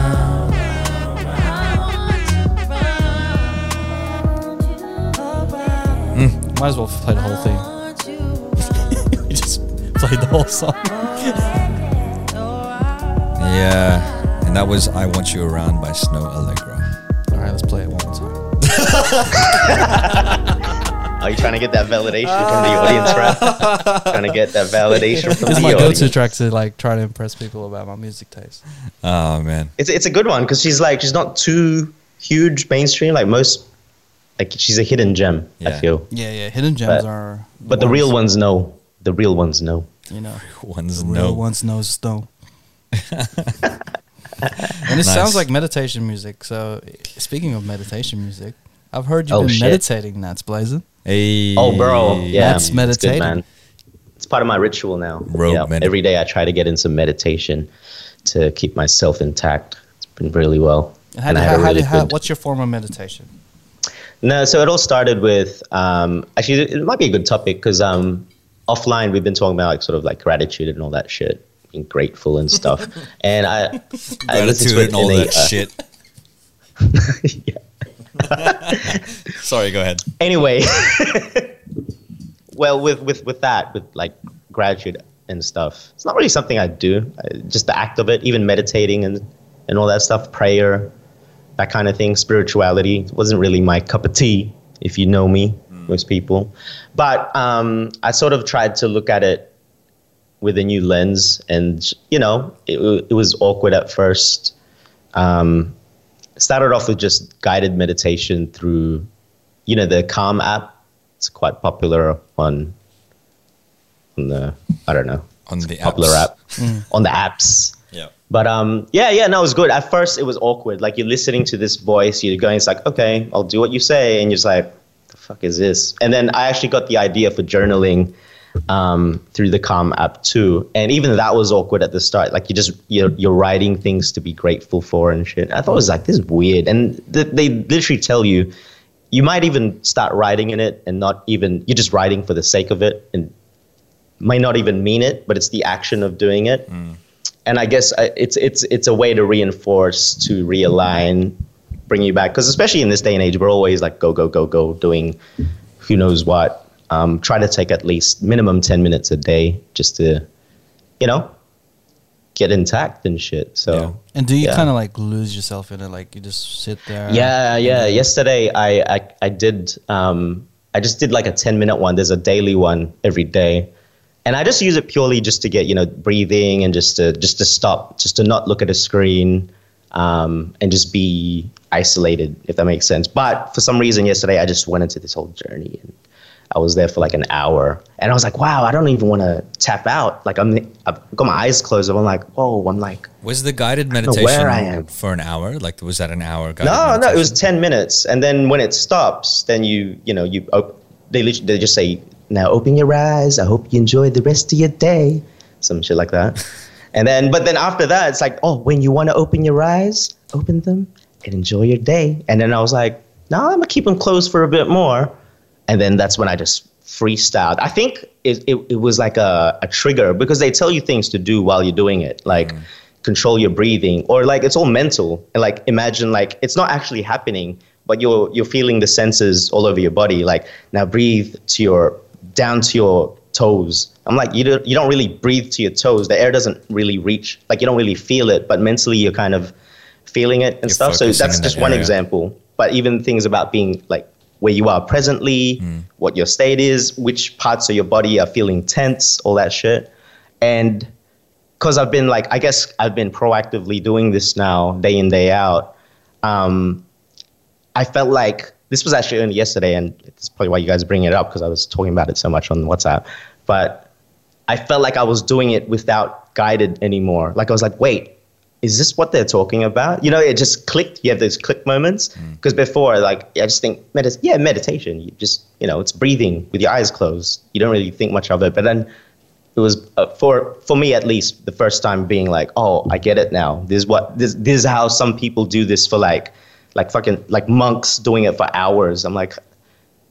Might as well play the whole thing. We [laughs] just played the whole song. Yeah. And that was I Want You Around by Snoh Aalegra. [laughs] Are you trying to get that validation from the audience, right? [laughs] trying to get that validation from It's the my go-to track to like try to impress people about my music taste. Oh, man. It's it's a good one because she's like she's not too huge mainstream like most. Like she's a hidden gem. I Yeah. feel, Yeah, yeah. Hidden gems But- are. but the real ones know. The real ones know. you know, One's the real no. ones knows stone. [laughs] and it Nice. sounds like meditation music. So, speaking of meditation music, I've heard you've Oh, been shit. meditating. That's blazing. Hey. Oh, bro, yeah, That's it's good, meditating. man. It's part of my ritual now. Rogue yeah, med- every day I try to get in some meditation to keep myself intact. It's been really well. And how, And do, I had how, a really how, good- what's your form of meditation? No, so it all started with um, actually it might be a good topic because um, offline we've been talking about like sort of like gratitude and all that shit, being grateful and stuff. [laughs] and I, I Gratitude to and all in a, that uh, shit. [laughs] yeah. [laughs] Sorry, go ahead. Anyway, [laughs] well, with with with that, with like gratitude and stuff, it's not really something I do. I, just the act of it, even meditating and and all that stuff, prayer, that kind of thing, spirituality wasn't really my cup of tea. If you know me, most people, but um, I sort of tried to look at it with a new lens, and you know, it, it was awkward at first. Um, started off with just guided meditation through you know the Calm app. It's quite popular on on the I don't know On the popular apps. app on the apps. Yeah. But um, yeah, yeah, no, it was good. At first, it was awkward. Like you're listening to this voice, you're going, it's like, okay, I'll do what you say, and you're just like, the fuck is this? And then I actually got the idea for journaling um, through the Calm app too. And even that was awkward at the start. Like you just you're, you're writing things to be grateful for and shit. I thought it was like this is weird. And th- they literally tell you you might even start writing in it and not even you're just writing for the sake of it and might not even mean it, but it's the action of doing it. And I guess uh, it's it's it's a way to reinforce, to realign, bring you back. Because especially in this day and age, we're always like go go go go doing who knows what. Um, try to take at least minimum ten minutes a day just to, you know, get intact and shit. So. Yeah. And do you Yeah. kind of like lose yourself in it? Like you just sit there? Yeah, yeah. Yesterday, I I, I did. Um, I just did like a ten minute one. There's a daily one every day, and I just use it purely just to get you know breathing and just to just to stop, just to not look at a screen, um, and just be isolated, if that makes sense. But for some reason, yesterday I just went into this whole journey and. I was there for like an hour, and I was like, "Wow, I don't even want to tap out." Like I'm, I've got my eyes closed. I'm like, "Whoa!" I'm like, Was the guided meditation where I am. for an hour? Like, was that an hour? Guided No, no, it was ten minutes, and then when it stops, then you, you know, you, op- they, lit- they just say, "Now open your eyes. I hope you enjoy the rest of your day," some shit like that. [laughs] and then, but then after that, it's like, "Oh, when you want to open your eyes, open them and enjoy your day." And then I was like, "No, I'm gonna keep them closed for a bit more," and then that's when I just freestyled. I think it, it, it was like a, a trigger because they tell you things to do while you're doing it, like mm. control your breathing, or like it's all mental. And like imagine like it's not actually happening, but you're you're feeling the senses all over your body. Like now breathe to your down to your toes. I'm like you don't you don't really breathe to your toes. The air doesn't really reach. Like you don't really feel it, but mentally you're kind of feeling it and You're stuff. So that's just one area. example. But even things about being like where you are presently, what your state is, which parts of your body are feeling tense, all that shit. And because I've been like, I guess I've been proactively doing this now, day in, day out. Um, I felt like this was actually only yesterday, and it's probably why you guys bring it up because I was talking about it so much on WhatsApp. But I felt like I was doing it without guided anymore. Like I was like, wait, is this what they're talking about? You know, it just clicked. You have those click moments because before, like, I just think, medit- yeah, meditation. You just, you know, it's breathing with your eyes closed. You don't really think much of it. But then it was uh, for for me at least the first time being like, oh, I get it now. This is what this this is how some people do this for like like fucking like monks doing it for hours. I'm like,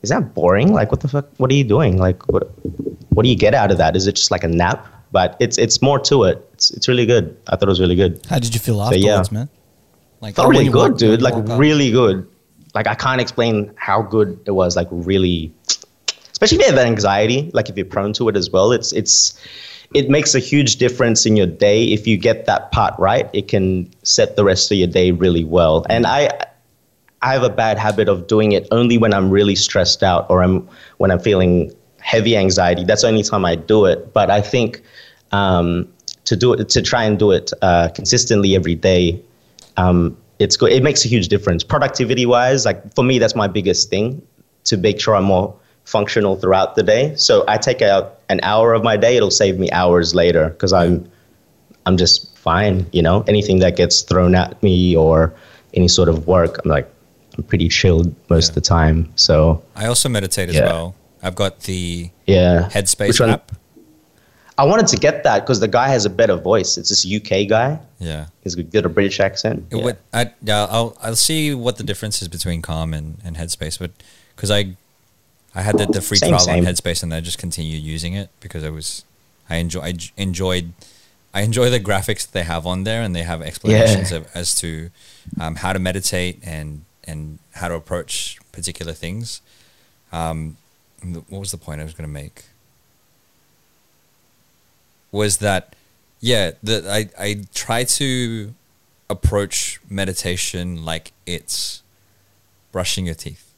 is that boring? Like, what the fuck? What are you doing? Like, what what do you get out of that? Is it just like a nap? But it's it's more to it. It's it's really good. I thought it was really good. How did you feel So, yeah. afterwards, man? Like Felt really good, dude. Like really good. Like I can't explain how good it was. Like really, especially if you have anxiety. Like if you're prone to it as well, it's it's it makes a huge difference in your day. If you get that part right, it can set the rest of your day really well. And I I have a bad habit of doing it only when I'm really stressed out or I'm when I'm feeling heavy anxiety. That's the only time I do it. But I think um, to do it to try and do it uh, consistently every day, um, it's good. It makes a huge difference. Productivity wise, like for me, that's my biggest thing to make sure I'm more functional throughout the day. So I take out an hour of my day. It'll save me hours later because I'm I'm just fine. You know, anything that gets thrown at me or any sort of work, I'm like I'm pretty chilled most of the time. So I also meditate as Yeah. well. I've got the yeah, Headspace app. I wanted to get that because the guy has a better voice. It's this UK guy. Yeah. He's got a British accent. Yeah. would, I, yeah, I'll I'll see what the difference is between Calm and, and Headspace, but because I I had the, the free Same, trial same. on Headspace and I just continued using it because I was I enjoy I enjoyed I enjoy the graphics that they have on there and they have explanations of, as to um, how to meditate and and how to approach particular things. Um, what was the point I was going to make? Was that yeah? That I I try to approach meditation like it's brushing your teeth.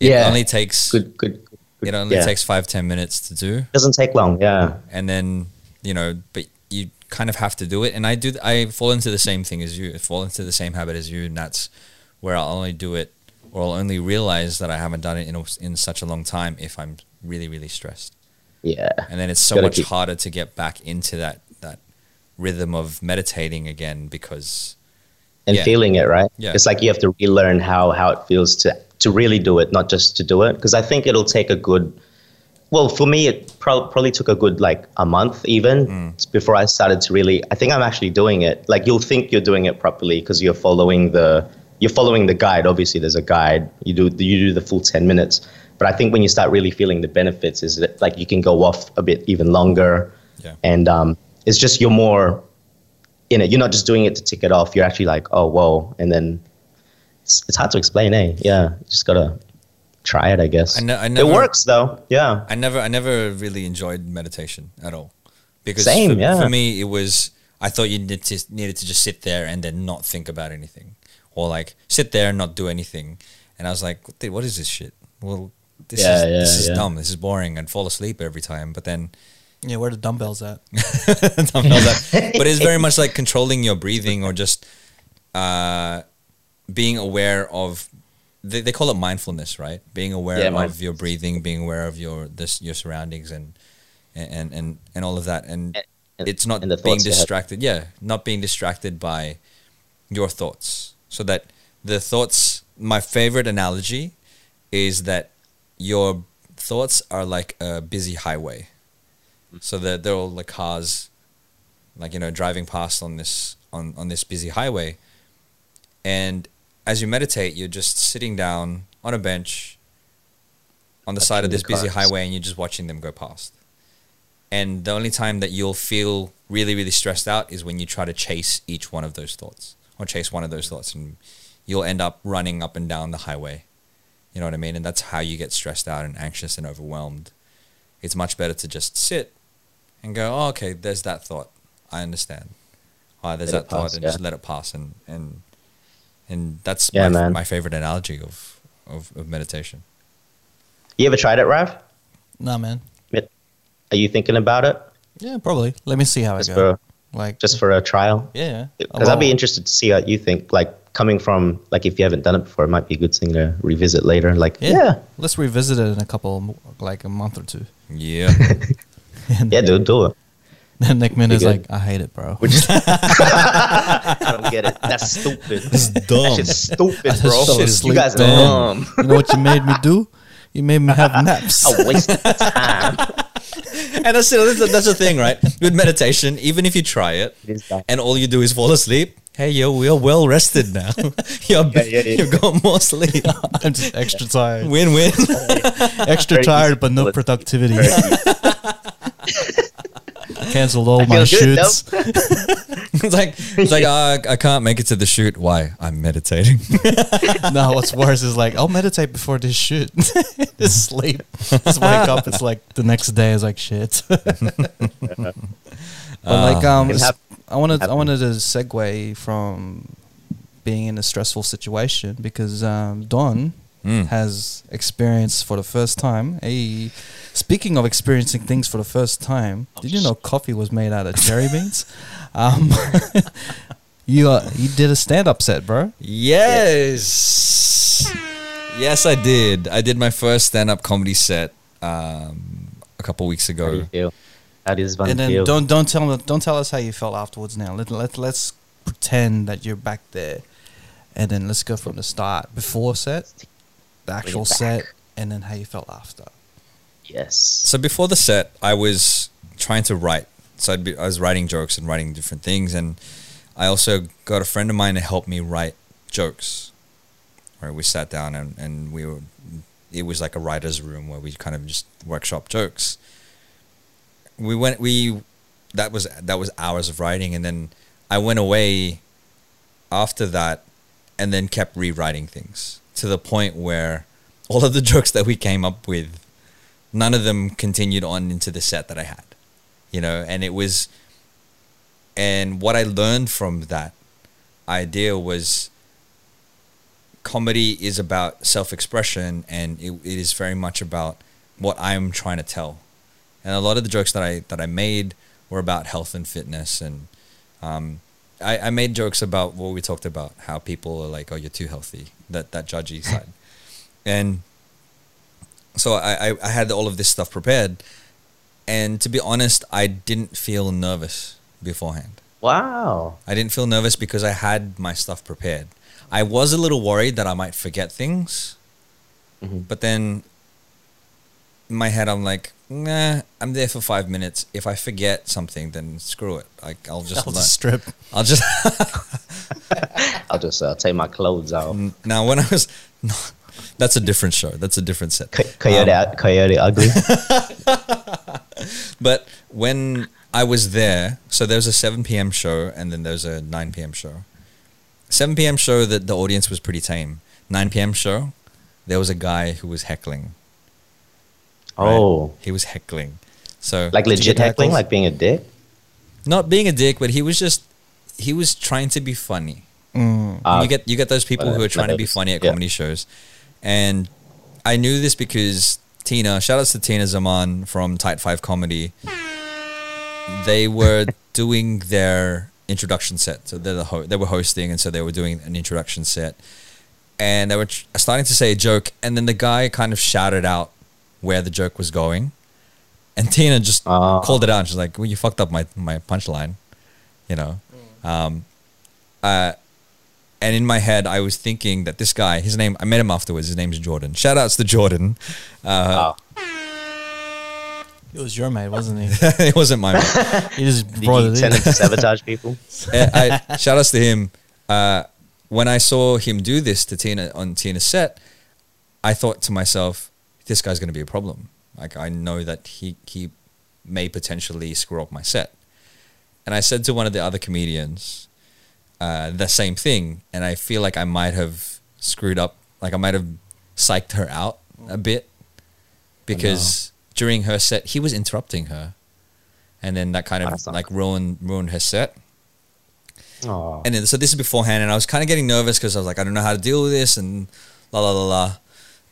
It Yeah. only takes good, good. good. it only yeah. takes five ten minutes to do, doesn't take long. Yeah, and then you know, but you kind of have to do it. And I do. I fall into the same thing as you. I fall into the same habit as you, and that's where I'll only do it, or I'll only realize that I haven't done it in a, in such a long time if I'm really really stressed. Yeah. and then it's so Gotta much keep- harder to get back into that that rhythm of meditating again because and Yeah. feeling it right Yeah. it's like you have to relearn how how it feels to to really do it not just to do it because i think it'll take a good well, for me, it pro- probably took a good like a month even mm. before I started to really. I think I'm actually doing it. Like you'll think you're doing it properly because you're following the you're following the guide. Obviously, there's a guide. You do you do the full ten minutes. But I think when you start really feeling the benefits, is that like you can go off a bit even longer, Yeah. and um, it's just you're more in it. You're not just doing it to tick it off. You're actually like, oh whoa, and then it's, it's hard to explain, eh? Yeah, you just gotta try it, I guess. I ne- I it works though. Yeah. I never I never really enjoyed meditation at all. Because Same, for, yeah. for me it was I thought you needed to needed to just sit there and then not think about anything. Or like sit there and not do anything. And I was like, what is this shit? Well this Yeah, is yeah, this is yeah. dumb. This is boring and fall asleep every time. But then Yeah, where the dumbbells at? [laughs] dumbbells up. but it's very [laughs] much like controlling your breathing or just uh, being aware of they, they call it mindfulness right being aware Yeah, of mindfulness. your breathing being aware of your this your surroundings and and and and all of that and And- it's not and being thoughts you have. distracted yeah not being distracted by your thoughts so that the thoughts my favorite analogy is that your thoughts are like a busy highway. So that they're all like cars like you know driving past on this on on this busy highway. And as you meditate you're just sitting down on a bench on the side of this the busy highway and you're just watching them go past. And the only time that you'll feel really really stressed out is when you try to chase each one of those thoughts or chase one of those thoughts and you'll end up running up and down the highway you know what i mean and that's how you get stressed out and anxious and overwhelmed it's much better to just sit and go oh, okay there's that thought i understand oh, there's Let that it thought pass, and yeah. just let it pass and and and that's Yeah, my, man. my favorite analogy of, of of meditation You ever tried it, Rav? Nah, man. Are you thinking about it Yeah, probably. Let me see how just I go. for Like, just for a trial? yeah. Because I'd be interested to see what you think. Like coming from like if you haven't done it before, it might be a good thing to revisit later. Like Yeah. yeah, Let's revisit it in a couple, like a month or two. yeah And [laughs] yeah, dude, do it. [laughs] then Nick Min is good. like, I hate it, bro. [laughs] I don't get it. That's stupid. That's dumb. That shit's stupid, I bro. just fell You asleep, guys are man. dumb. you know what you made me do? You made me have naps. I wasted time. and that's, that's, the- that's the thing right with meditation even if you try it It is that. and all you do is fall asleep hey yo we're well rested now [laughs] [laughs] you're, Yeah, yeah, yeah. you've got more sleep [laughs] I'm just extra tired. win-win Extra Very tired, easy but no to- productivity. Very. Cancelled all I my feel good, shoots. it's like it's like uh, I can't make it to the shoot why i'm meditating no, what's worse is like, I'll meditate before this shoot. just sleep. Just wake up. It's like the next day is like shit. but like, um, It hap- I wanted, I wanted to segue from being in a stressful situation because um, Don Mm. has experienced for the first time. A speaking of experiencing things for the first time, did you know coffee was made out of cherry beans? Um, [laughs] you uh, you did a stand up set, bro. yes yes i did i did my first stand-up comedy set um, a couple weeks How do you ago feel? How one and then feel? don't don't tell don't tell us how you felt afterwards. Now let let let's pretend that you're back there, and then let's go from the start before set, the actual set, and then how you felt after. yes. So before the set, I was trying to write. So I'd be, I was writing jokes and writing different things, and I also got a friend of mine to help me write jokes. Where we sat down and, and we were, it was like a writer's room where we kind of just workshop jokes. We went we, that was that was hours of writing, and then I went away after that, and then kept rewriting things to the point where all of the [laughs] jokes that we came up with none of them continued on into the set that I had, you know, and it was, and what I learned from that idea was comedy is about self expression and it, it is very much about what I'm trying to tell. And a lot of the jokes that I, that I made were about health and fitness. And, um, I, I made jokes about what we talked about, how people are like, "Oh, you're too healthy," that that judgy [laughs] side, and so I, I, I had all of this stuff prepared. And to be honest i didn't feel nervous beforehand. Wow. i didn't feel nervous because i had my stuff prepared. I was a little worried that i might forget things. Mhm. but then in my head i'm like nah, I'm there for five minutes. If I forget something, then screw it. Like I'll just, I'll just strip. I'll just [laughs] I'll just uh, take my clothes off. now when I was [laughs] no, that's a different show. That's a different set. Co- Coyote, Um, Coyote Ugly. [laughs] But when I was there, so there was a 7 p.m. show and then there was a 9 p.m. show. 7 p.m. show that the audience was pretty tame. 9 p.m. show, there was a guy who was heckling. Right? Oh, he was heckling. So like legit get heckling, like being a dick. not being a dick, but he was just he was trying to be funny. Mm. Uh, you get you get those people uh, who are trying to be funny at Yeah. comedy shows, and I knew this because Tina. Shout outs to Tina Zaman from Tight Five Comedy. They were [laughs] doing their introduction set, so they're the ho- they were hosting, and so they were doing an introduction set, and they were tr- starting to say a joke, and then the guy kind of shouted out where the joke was going, and Tina just Ah. called it out. And she's like, "Well, you fucked up my my punchline," you know. Um, uh, and in my head, I was thinking that this guy, his name, I met him afterwards. His name's Jordan. Shout outs to Jordan. Uh, Oh, It was your mate, wasn't he? [laughs] it wasn't my man. [laughs] He just did brought you it send in. to sabotage people? I, [laughs] I, shout outs to him. Uh, when I saw him do this to Tina on Tina's set, I thought to myself, this guy's going to be a problem. Like I know that he he may potentially screw up my set. And I said to one of the other comedians uh, the same thing, and I feel like I might have screwed up. Like I might have psyched her out a bit because during her set he was interrupting her, and then that kind of like ruined ruined her set. Oh, And then, so this is beforehand, and I was kind of getting nervous because I was like, I don't know how to deal with this, and la la la la.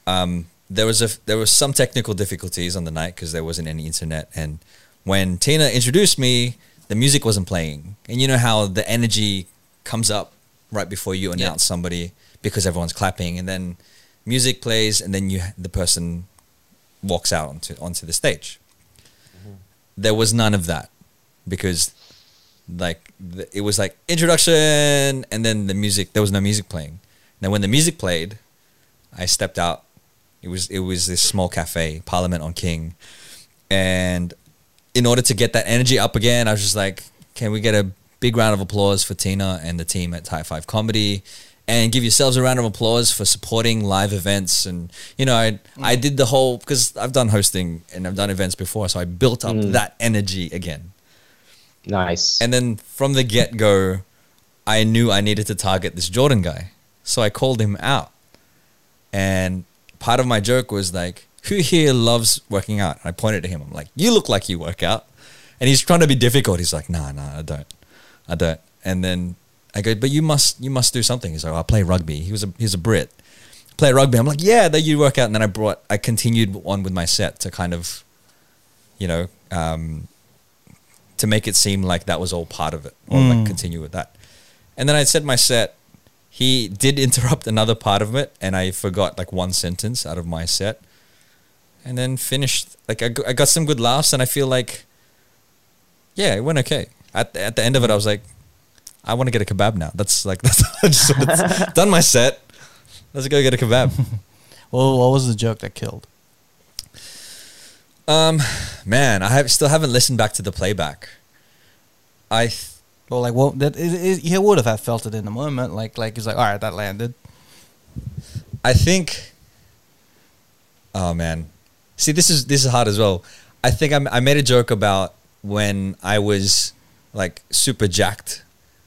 Um, there was a there was some technical difficulties on the night because there wasn't any internet, and when Tina introduced me, the music wasn't playing, and you know how the energy comes up right before you announce somebody because everyone's clapping, and then music plays, and then you the person walks out onto onto the stage. Mm-hmm. There was none of that because like the, it was like introduction and then the music there was no music playing. Now when the music played i stepped out it was it was this small cafe parliament on king and in order to get that energy up again i was just like can we get a big round of applause for tina and the team at Tight 5 comedy and give yourselves a round of applause for supporting live events and you know i mm. i did the whole because i've done hosting and i've done events before so i built up mm. that energy again nice. and then from the get go, I knew I needed to target this Jordan guy. So I called him out. And part of my joke was like, who here loves working out? And I pointed to him. I'm like, you look like you work out. And he's trying to be difficult. He's like, nah, nah, I don't. I don't. And then I go, but you must you must do something. He's like, I play rugby. He was a he's a Brit. Play rugby. I'm like, yeah, that you work out. And then I brought I continued on with my set to kind of, you know, um, to make it seem like that was all part of it or like continue with that. And then I said my set. He did interrupt another part of it, and I forgot like one sentence out of my set, and then finished. Like I, go- I got some good laughs, and I feel like, yeah, it went okay. At at the end of it, I was like, I want to get a kebab now. That's like [laughs] that's I just [laughs] done my set. Let's go get a kebab. [laughs] Well, what was the joke that killed? Um, man, I have still haven't listened back to the playback. I th- Well, like, well, that is, is, he would have felt it in the moment. Like, like he's like, all right, that landed. I think. Oh man, see, this is this is hard as well. I think I, I made a joke about when I was like super jacked,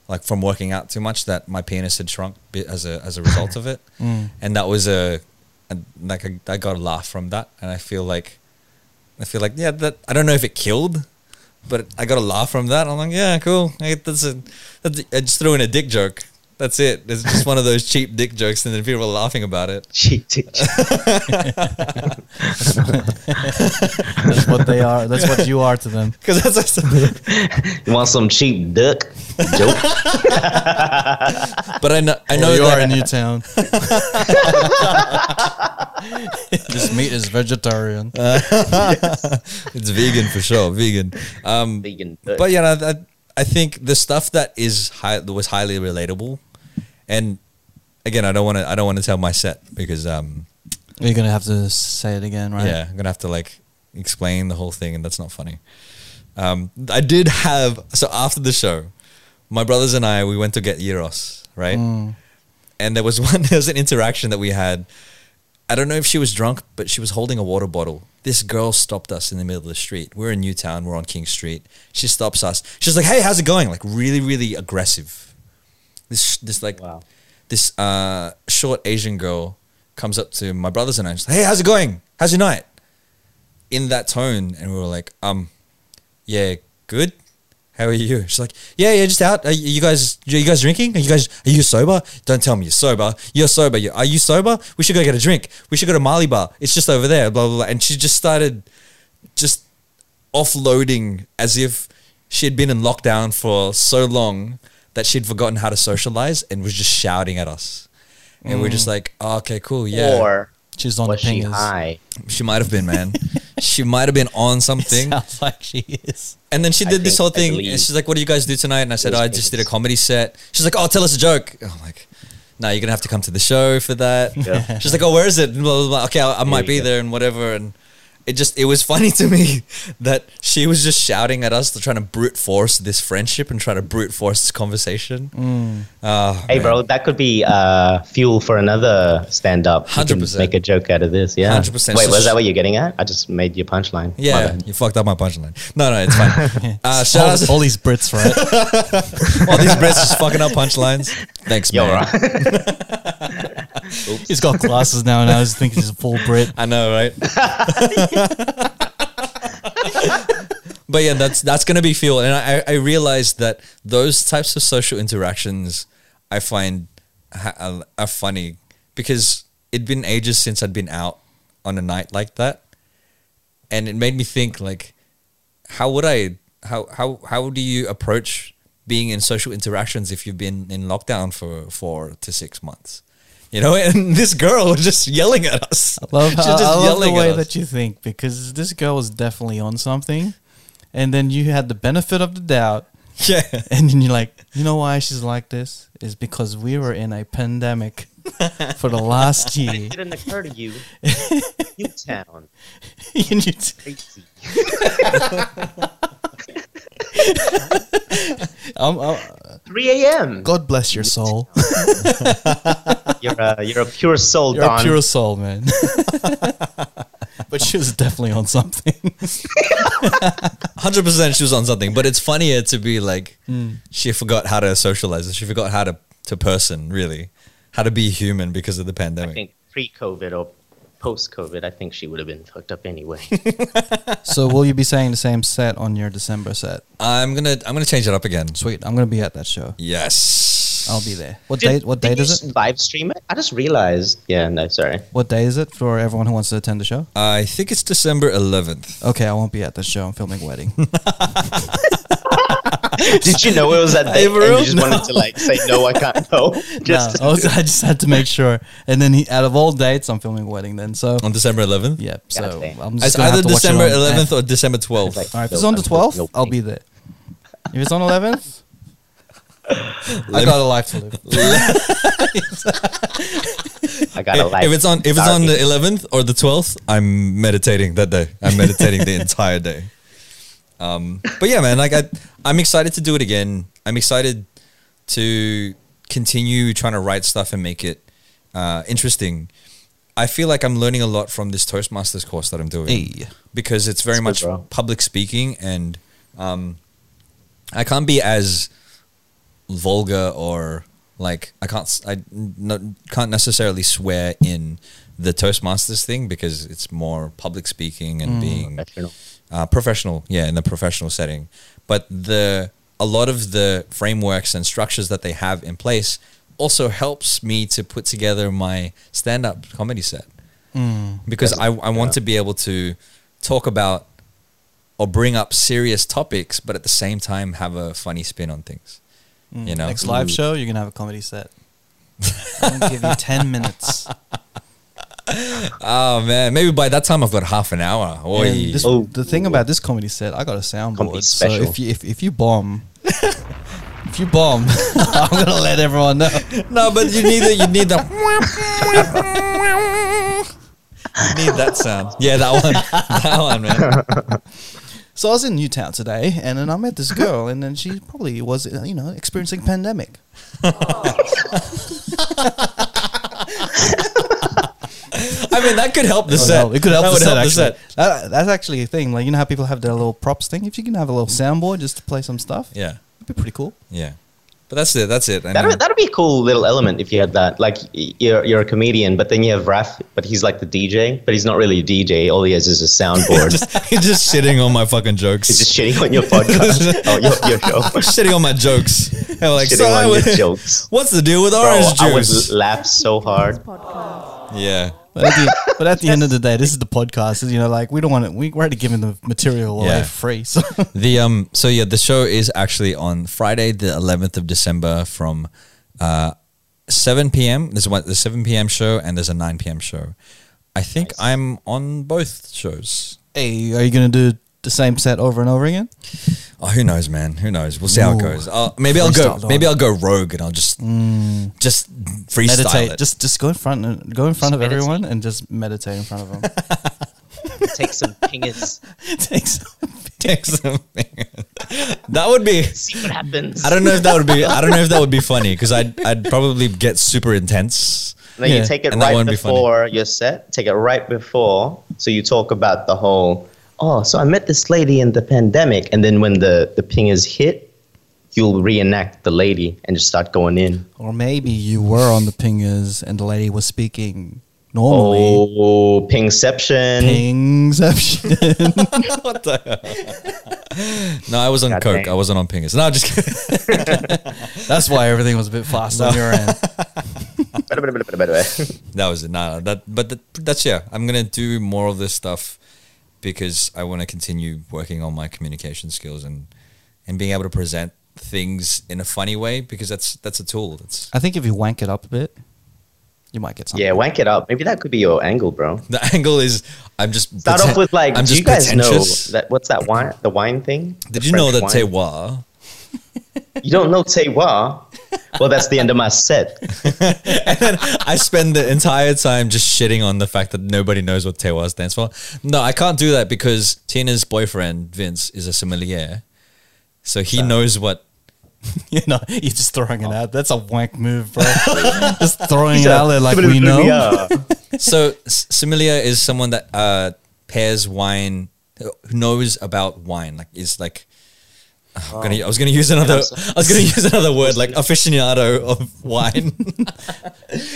like from working out too much, that my penis had shrunk as a as a result of it, [laughs] Mm. and that was a, a like a, I got a laugh from that, and I feel like, I feel like yeah, that I don't know if it killed, but I got a laugh from that. I'm like, yeah, cool. I, that's a, that's I just threw in a dick joke. That's it. It's just one of those cheap dick jokes, and then people are laughing about it. cheap, cheap, cheap. That's what they are. That's what you are to them. [laughs] Because that's, You want some cheap duck? Joke. but I know I know Well, you that are in Newtown. [laughs] this meat is vegetarian. [laughs] it's vegan for sure, vegan. Um, Vegan duck. but yeah, I, I, I think the stuff that is high that was highly relatable, and again, I don't want to I don't want to tell my set because um You're gonna have to say it again, right? yeah, I'm gonna have to like explain the whole thing, and that's not funny. Um, I did have so after the show, my brothers and I we went to get gyros, right? And there was [laughs] one there was an interaction that we had. I don't know if she was drunk, but she was holding a water bottle. This girl stopped us in the middle of the street. We're in Newtown. We're on King Street. She stops us. She's like, "Hey, how's it going?" Like really, really aggressive. This this like Wow. this uh, short Asian girl comes up to my brothers and I. She's like, "Hey, how's it going? How's your night?" In that tone, and we were like, "Um, yeah, good. How are you?" She's like, "Yeah, yeah, just out. Are you guys, are you guys drinking? Are you guys, are you sober? Don't tell me you're sober. You're sober. You are you sober? We should go get a drink. We should go to Mali Bar. It's just over there. Blah blah blah." And she just started, just offloading as if she had been in lockdown for so long that she'd forgotten how to socialize and was just shouting at us. And we're just mm. like, oh, okay, cool, yeah. Or She's on was the she high? she might have been, man. [laughs] she might have been on something. Sounds like she is. And then she I did this think- whole thing. And she's like, "What do you guys do tonight?" And I said, oh, "I just did a comedy set." She's like, "Oh, tell us a joke." [laughs] I'm like, "No, you're gonna have to come to the show for that." Yeah. She's like, "Oh, where is it?" Blah, blah, blah. Okay, I, I might be go. there and whatever. And it just it was funny to me [laughs] that she was just shouting at us to trying to brute force this friendship and try to brute force this conversation. Oh, Hey, man. bro, that could be uh, fuel for another stand-up. 100%. Make a joke out of this. Yeah. 100%. Wait, So was sh- that what you're getting at? I just made your punchline. Yeah, bad. you fucked up my punchline. No, no, it's fine. [laughs] uh, shout all, out all these Brits, right? [laughs] all these Brits just fucking up punchlines. Thanks, Yo, man. right. he's got glasses now, and I was thinking he's a full Brit. I know, right? [laughs] but yeah, that's that's gonna be fuel, and I I realized that those types of social interactions I find ha- are funny because it'd been ages since I'd been out on a night like that, and it made me think like, how would I how how how do you approach being in social interactions if you've been in lockdown for four to six months? You know, and [laughs] this girl was just yelling at us. I love, She's I, just I love the yelling at way that you think because this girl was definitely on something, and then you had the benefit of the doubt, [laughs] Yeah. and then you're like, you know why she's like this is because we were in a pandemic for the last [laughs] year. It didn't occur to you. Newtown. And you t- Crazy. I'm- I'm- 3 a.m. God bless your soul. [laughs] You're a, you're a pure soul, You're Don. a pure soul, man. [laughs] but she was definitely on something. Hundred percent, she was on something. But it's funnier to be like, Hmm. she forgot how to socialize. She forgot how to to person really, how to be human because of the pandemic. I think pre-COVID or post-COVID, I think she would have been fucked up anyway. [laughs] so will you be saying the same set on your December set? I'm gonna I'm gonna change it up again. Sweet. I'm gonna be at that show. Yes, I'll be there. What Did- date? What did date is it? Live stream it. I just realized. Yeah, no, sorry. What day is it for everyone who wants to attend the show? I think it's December 11th. Okay, I won't be at the show. I'm filming a wedding. [laughs] [laughs] [laughs] Did you know it was that day? Hey, and you just wanted to like say no, I can't go. [laughs] [laughs] Just no, I, was- I just had to make sure. And then he, out of all dates, I'm filming a wedding then. So On December 11th. yeah, so Goddamn. I'm just It's either have to watch it December on- 11th or December 12th. Like- All right, if it's on the I'm 12th, no I'll be there. If it's on 11th, I got a life to live. I got a life. if it's on if it's on the 11th or the 12th, I'm meditating that day. I'm meditating the entire day. Um, but yeah, man, like I, I'm excited to do it again. I'm excited to continue trying to write stuff and make it uh, interesting. I feel like I'm learning a lot from this Toastmasters course that I'm doing Hey. because it's very That's much good, public speaking and um, I can't be as vulgar or like I can't I can't necessarily swear in the Toastmasters thing because it's more public speaking and being Professional. Uh, professional, yeah, in the professional setting. But the a lot of the frameworks and structures that they have in place also helps me to put together my stand-up comedy set because I, I want to be able to talk about or bring up serious topics, but at the same time have a funny spin on things. You know, Next live show, you're gonna have a comedy set. I'm gonna give you ten minutes. [laughs] [laughs] oh man, maybe by that time I've got half an hour. Oy. And this, Oh. the thing about this comedy set, I got a soundboard. So if you if, if you bomb, [laughs] if you bomb, [laughs] I'm gonna let everyone know. no, but you need it. you need the Need that sound. Yeah, that one. that one, man. So I was in Newtown today, and then I met this girl, and then she probably was, you know, experiencing pandemic. I mean, that could help the set. No, it could help That the would set. help actually. That, that's actually a thing. Like you know how people have their little props thing. If you can have a little soundboard just to play some stuff, Yeah, it'd be pretty cool. yeah. But that's it. That's it. I That'd, mean, that'd be a cool little element if you had that. Like you're you're a comedian, but then you have Raf, but he's like the DJ, but he's not really a DJ. All he has is a soundboard. [laughs] just, he's just shitting on my fucking jokes. he's just shitting on your podcast. [laughs] oh, your, your show. shitting on my jokes. And like, Shitting so I on your jokes. What's the deal with Bro, orange I would juice? laugh so hard. Podcast. yeah. But at, the, but at the end of the day, this is the podcast. You know, like we don't want to. We, we're already giving the material away Yeah. free. So [laughs] The um. So yeah, the show is actually on Friday, the 11th of December, from uh 7 p.m. There's one the 7 p.m. show and there's a 9 p.m. show. I think I'm on both shows. hey, are you gonna do the same set over and over again? Oh, who knows, man? Who knows? We'll see how it Ooh. goes. Uh, maybe I'll go. Freestyle, dog. Maybe I'll go rogue and I'll just just freestyle meditate. it. Just just go in front. and Go in front of meditate. everyone and just meditate in front of them. [laughs] Take some pingers. Takes. Take some- [laughs] that would be. See what happens. I don't know if that would be. I don't know if that would be funny because I'd I'd probably get super intense. No, Yeah. you take it And that right wouldn't be funny. before your set. Take it right before. So you talk about the whole. Oh, so I met this lady in the pandemic, and then when the the pingers hit, you'll reenact the lady and just start going in. Or maybe you were on the pingers and the lady was speaking normally. Oh, pingception. Pingception. [laughs] what the hell? No, I was on God coke. dang. I wasn't on pingers. No, just kidding. [laughs] That's why everything was a bit fast on your end. [laughs] that was it. No, that but that, that's yeah. I'm gonna do more of this stuff because I want to continue working on my communication skills and and being able to present things in a funny way because that's that's a tool. That's I think if you wank it up a bit, you might get something. yeah, wank it up. Maybe that could be your angle, bro. [laughs] the angle is I'm just Start preten- off with like, I'm do just you guys know that? What's that wine? The wine thing? Did The you know that wine? terroir? You don't know terroir? Well, that's the end of my set. [laughs] and then I spend the entire time just shitting on the fact that nobody knows what terroir stands for. No, I can't do that because Tina's boyfriend Vince is a sommelier, so he knows what. [laughs] You know, you're just throwing it out. That's a wank move, bro. [laughs] just throwing it out there like we know. So s- sommelier is someone that uh, pairs wine, who knows about wine. Like is like. I'm gonna, I was gonna use another. I was gonna use another [laughs] word like aficionado of wine.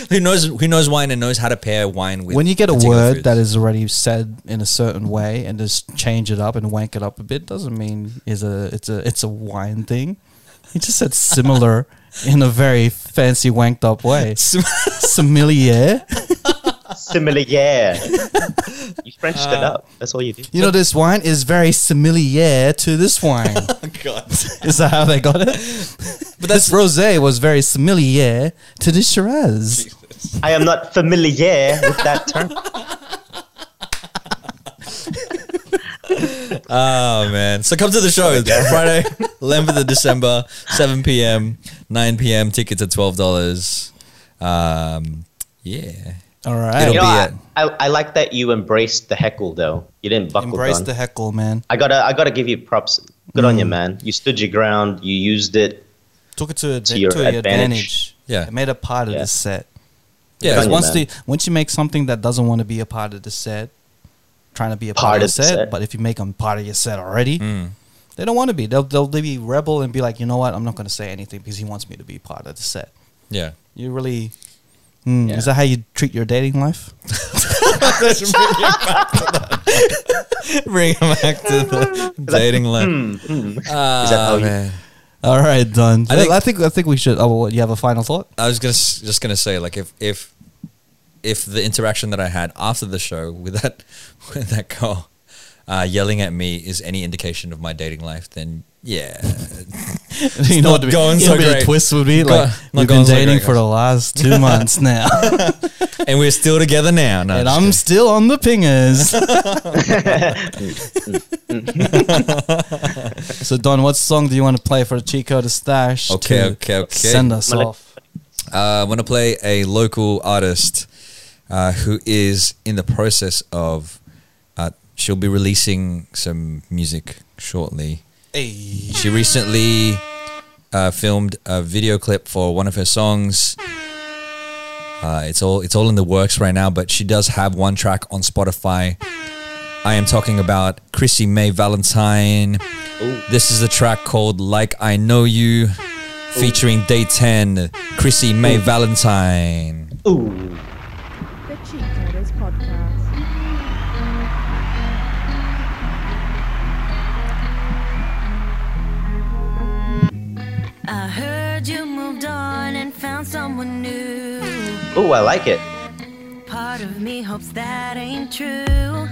[laughs] who knows? Who knows wine and knows how to pair wine with. When you get a word foods. that is already said in a certain way and just change it up and wank it up a bit, doesn't mean is a it's a it's a wine thing. He just said similar [laughs] in a very fancy wanked up way. Sommelier. Similar, yeah. [laughs] You Frenched it up. That's all you do. You know, this wine is very familiar to this wine. [laughs] God. is that how they got it? But this rosé was very familiar to this Shiraz. I am not familiar with that term. Oh [laughs] man! So come to the show Friday, 11th of December, 7 p.m., 9 p.m. Tickets are twelve dollars. Um, yeah, All right. It'll You know, be I, it. I, I like that you embraced the heckle though. You didn't buckle Embrace down. the heckle, man. I gotta I gotta give you props. Good on you, Mm. man. You stood your ground. You used it. Took it to, a, To to your your advantage. advantage. Yeah. It made a part of Yeah. the set. yeah. Because Good on you, once man. the once you make something that doesn't want to be a part of the set, trying to be a part, Part of of the the set, set. but if you make them part of your set already, Mm. they don't want to be. They'll they'll be rebel and be like, you know what, I'm not going to say anything because he wants me to be part of the set. yeah. You really. Hmm, Yeah. Is that how you treat your dating life? [laughs] Let's bring it back to that. [laughs] bring it back to the dating life. Ah, Is that how you- All right, done. I I think- think I think I think we should. Oh, well, you have a final thought? I was gonna just gonna say like if if if the interaction that I had after the show with that [laughs] with that girl uh, yelling at me is any indication of my dating life, then yeah, [laughs] you know not what the, going you so know what the great. twist would be Go- like not we've going been so dating great, for the last two [laughs] months now, and we're still together now. No, and just I'm kidding. still on the pingers. [laughs] so Don, what song do you want to play for Chico to stash? Okay, to okay, okay. Send us Malik- off. Uh, I want to play a local artist uh, who is in the process of. She'll be releasing some music shortly. She recently uh, filmed a video clip for one of her songs. Uh, it's all it's all in the works right now, but she does have one track on Spotify. I am talking about Chrissy May Valentine. This is a track called "Like I Know You," featuring Day Ten, Chrissy May Valentine. Ooh. Found someone new. Ooh, I like it. Part of me hopes that ain't true.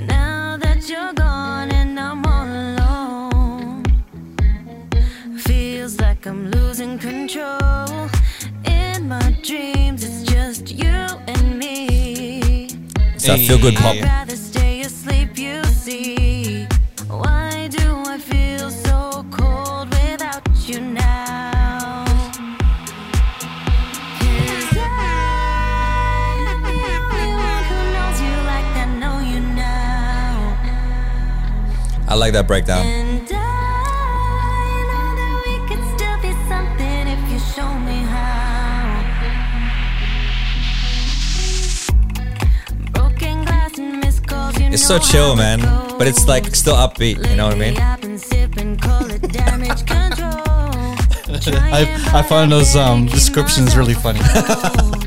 Now that you're gone and I'm all alone, feels like I'm losing control. In my dreams, it's just you and me. It's that feel good pop. I'd rather stay asleep, you see. Missed that breakdown. It's so chill, man. But it's like still upbeat. You know what I mean? I've been sipping, call it damage control. [laughs] I, I find those um, descriptions really funny. [laughs]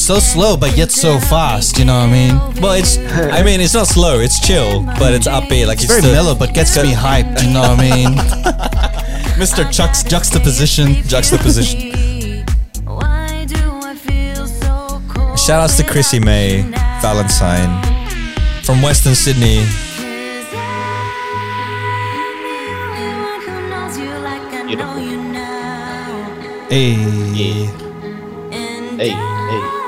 it's so slow, but yet so fast. You know what I mean? Well, it's. I mean, it's not slow. It's chill, but it's upbeat. Like It's very mellow, but gets me hyped. You know what I mean? [laughs] Mr. Chuck's juxtaposition. Juxtaposition. Why do I feel so cold Shout outs to Chrissy May Valentine from Western Sydney. Beautiful. Hey. Hey, hey.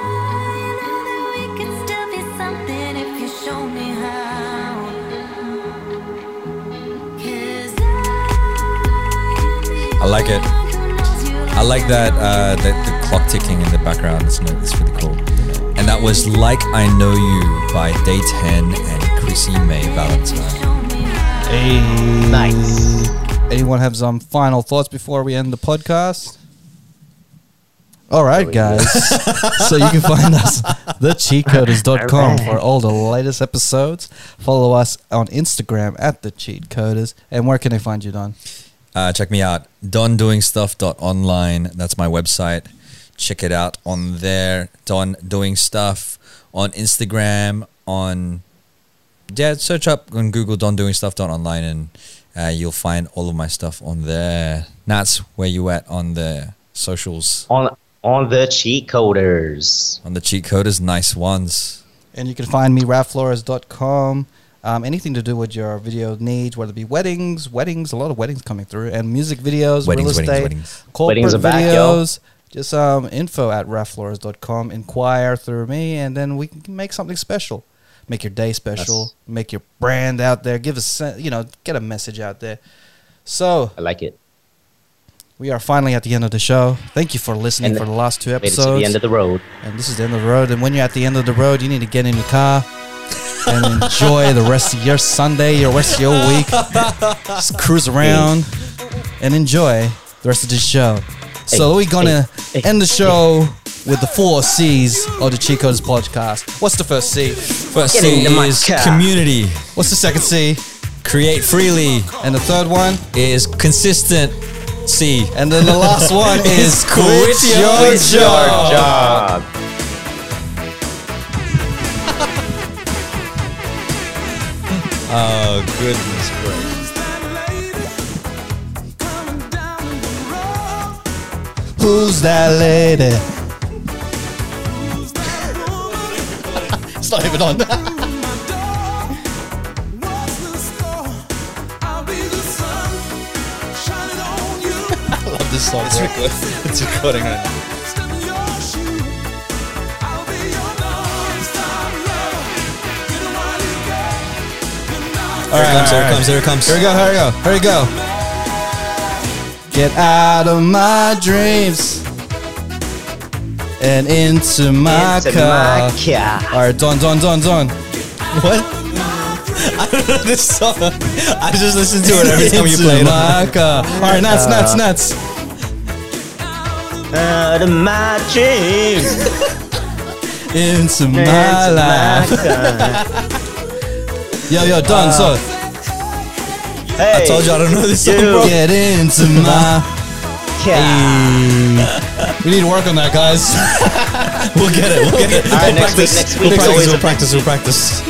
I like it. I like that uh, the, the clock ticking in the background. It's, no- it's really cool. And that was Like I Know You by Day 10 and Chrissy May Valentine. Hey. Nice. Anyone have some final thoughts before we end the podcast? All right, guys. [laughs] so you can find us thecheatcoders.com All right. for all the latest episodes. Follow us on Instagram at the Cheat Coders. And where can they find you, Don? Uh, check me out, dondoingstuff.online. That's my website. Check it out on there. Don Doing Stuff on Instagram, on yeah, search up on Google Don Doing Stuff.online and uh, you'll find all of my stuff on there. That's where you at on the socials, On on the cheat coders. on the cheat coders, nice ones. And you can find me, rafflores.com. Um, anything to do with your video needs, whether it be weddings, weddings, a lot of weddings coming through, and music videos, Weddings, real estate, weddings. corporate Weddings are back, yo. videos. Just um, info at rafflores.com. Inquire through me, and then we can make something special. Make your day special. That's- make your brand out there. Give us, you know, get a message out there. So I like it. we are finally at the end of the show. Thank you for listening And for the last two Made it to episodes. the end of the road. And this is the end of the road. And when you're at the end of the road, you need to get in your car and enjoy the rest of your Sunday, your rest of your week. Just cruise around and enjoy the rest of this show. So we're gonna hey, hey, end the show with the four C's of the Chico's podcast. What's the first C? First Get C is community. What's the second C? Create freely And the third one? is consistent. C. And then the last one [laughs] is Quit your Quit your job. Oh goodness gracious. Who's that lady? [laughs] it's not even on. [laughs] I love this song. It's recording. [laughs] It's recording right now. All Here it right, comes, all here it right. comes, here it comes. Here we go, here we go, here we go. Get out of my dreams. and into my Into car. my car. All right, Don, Don, Don, Don. What? I don't know this song. I just listen to it every time you play it. my car. All right, nuts, nuts, nuts. Out of my dreams. [laughs] Into my life. [laughs] Yo, yo, Don, uh, so Hey, I told you I don't know this song, bro. get into my. car. We need to work on that, guys. [laughs] We'll get it. We'll get it. All right, We'll next week, practice. next We'll practice. We'll practice. We'll practice.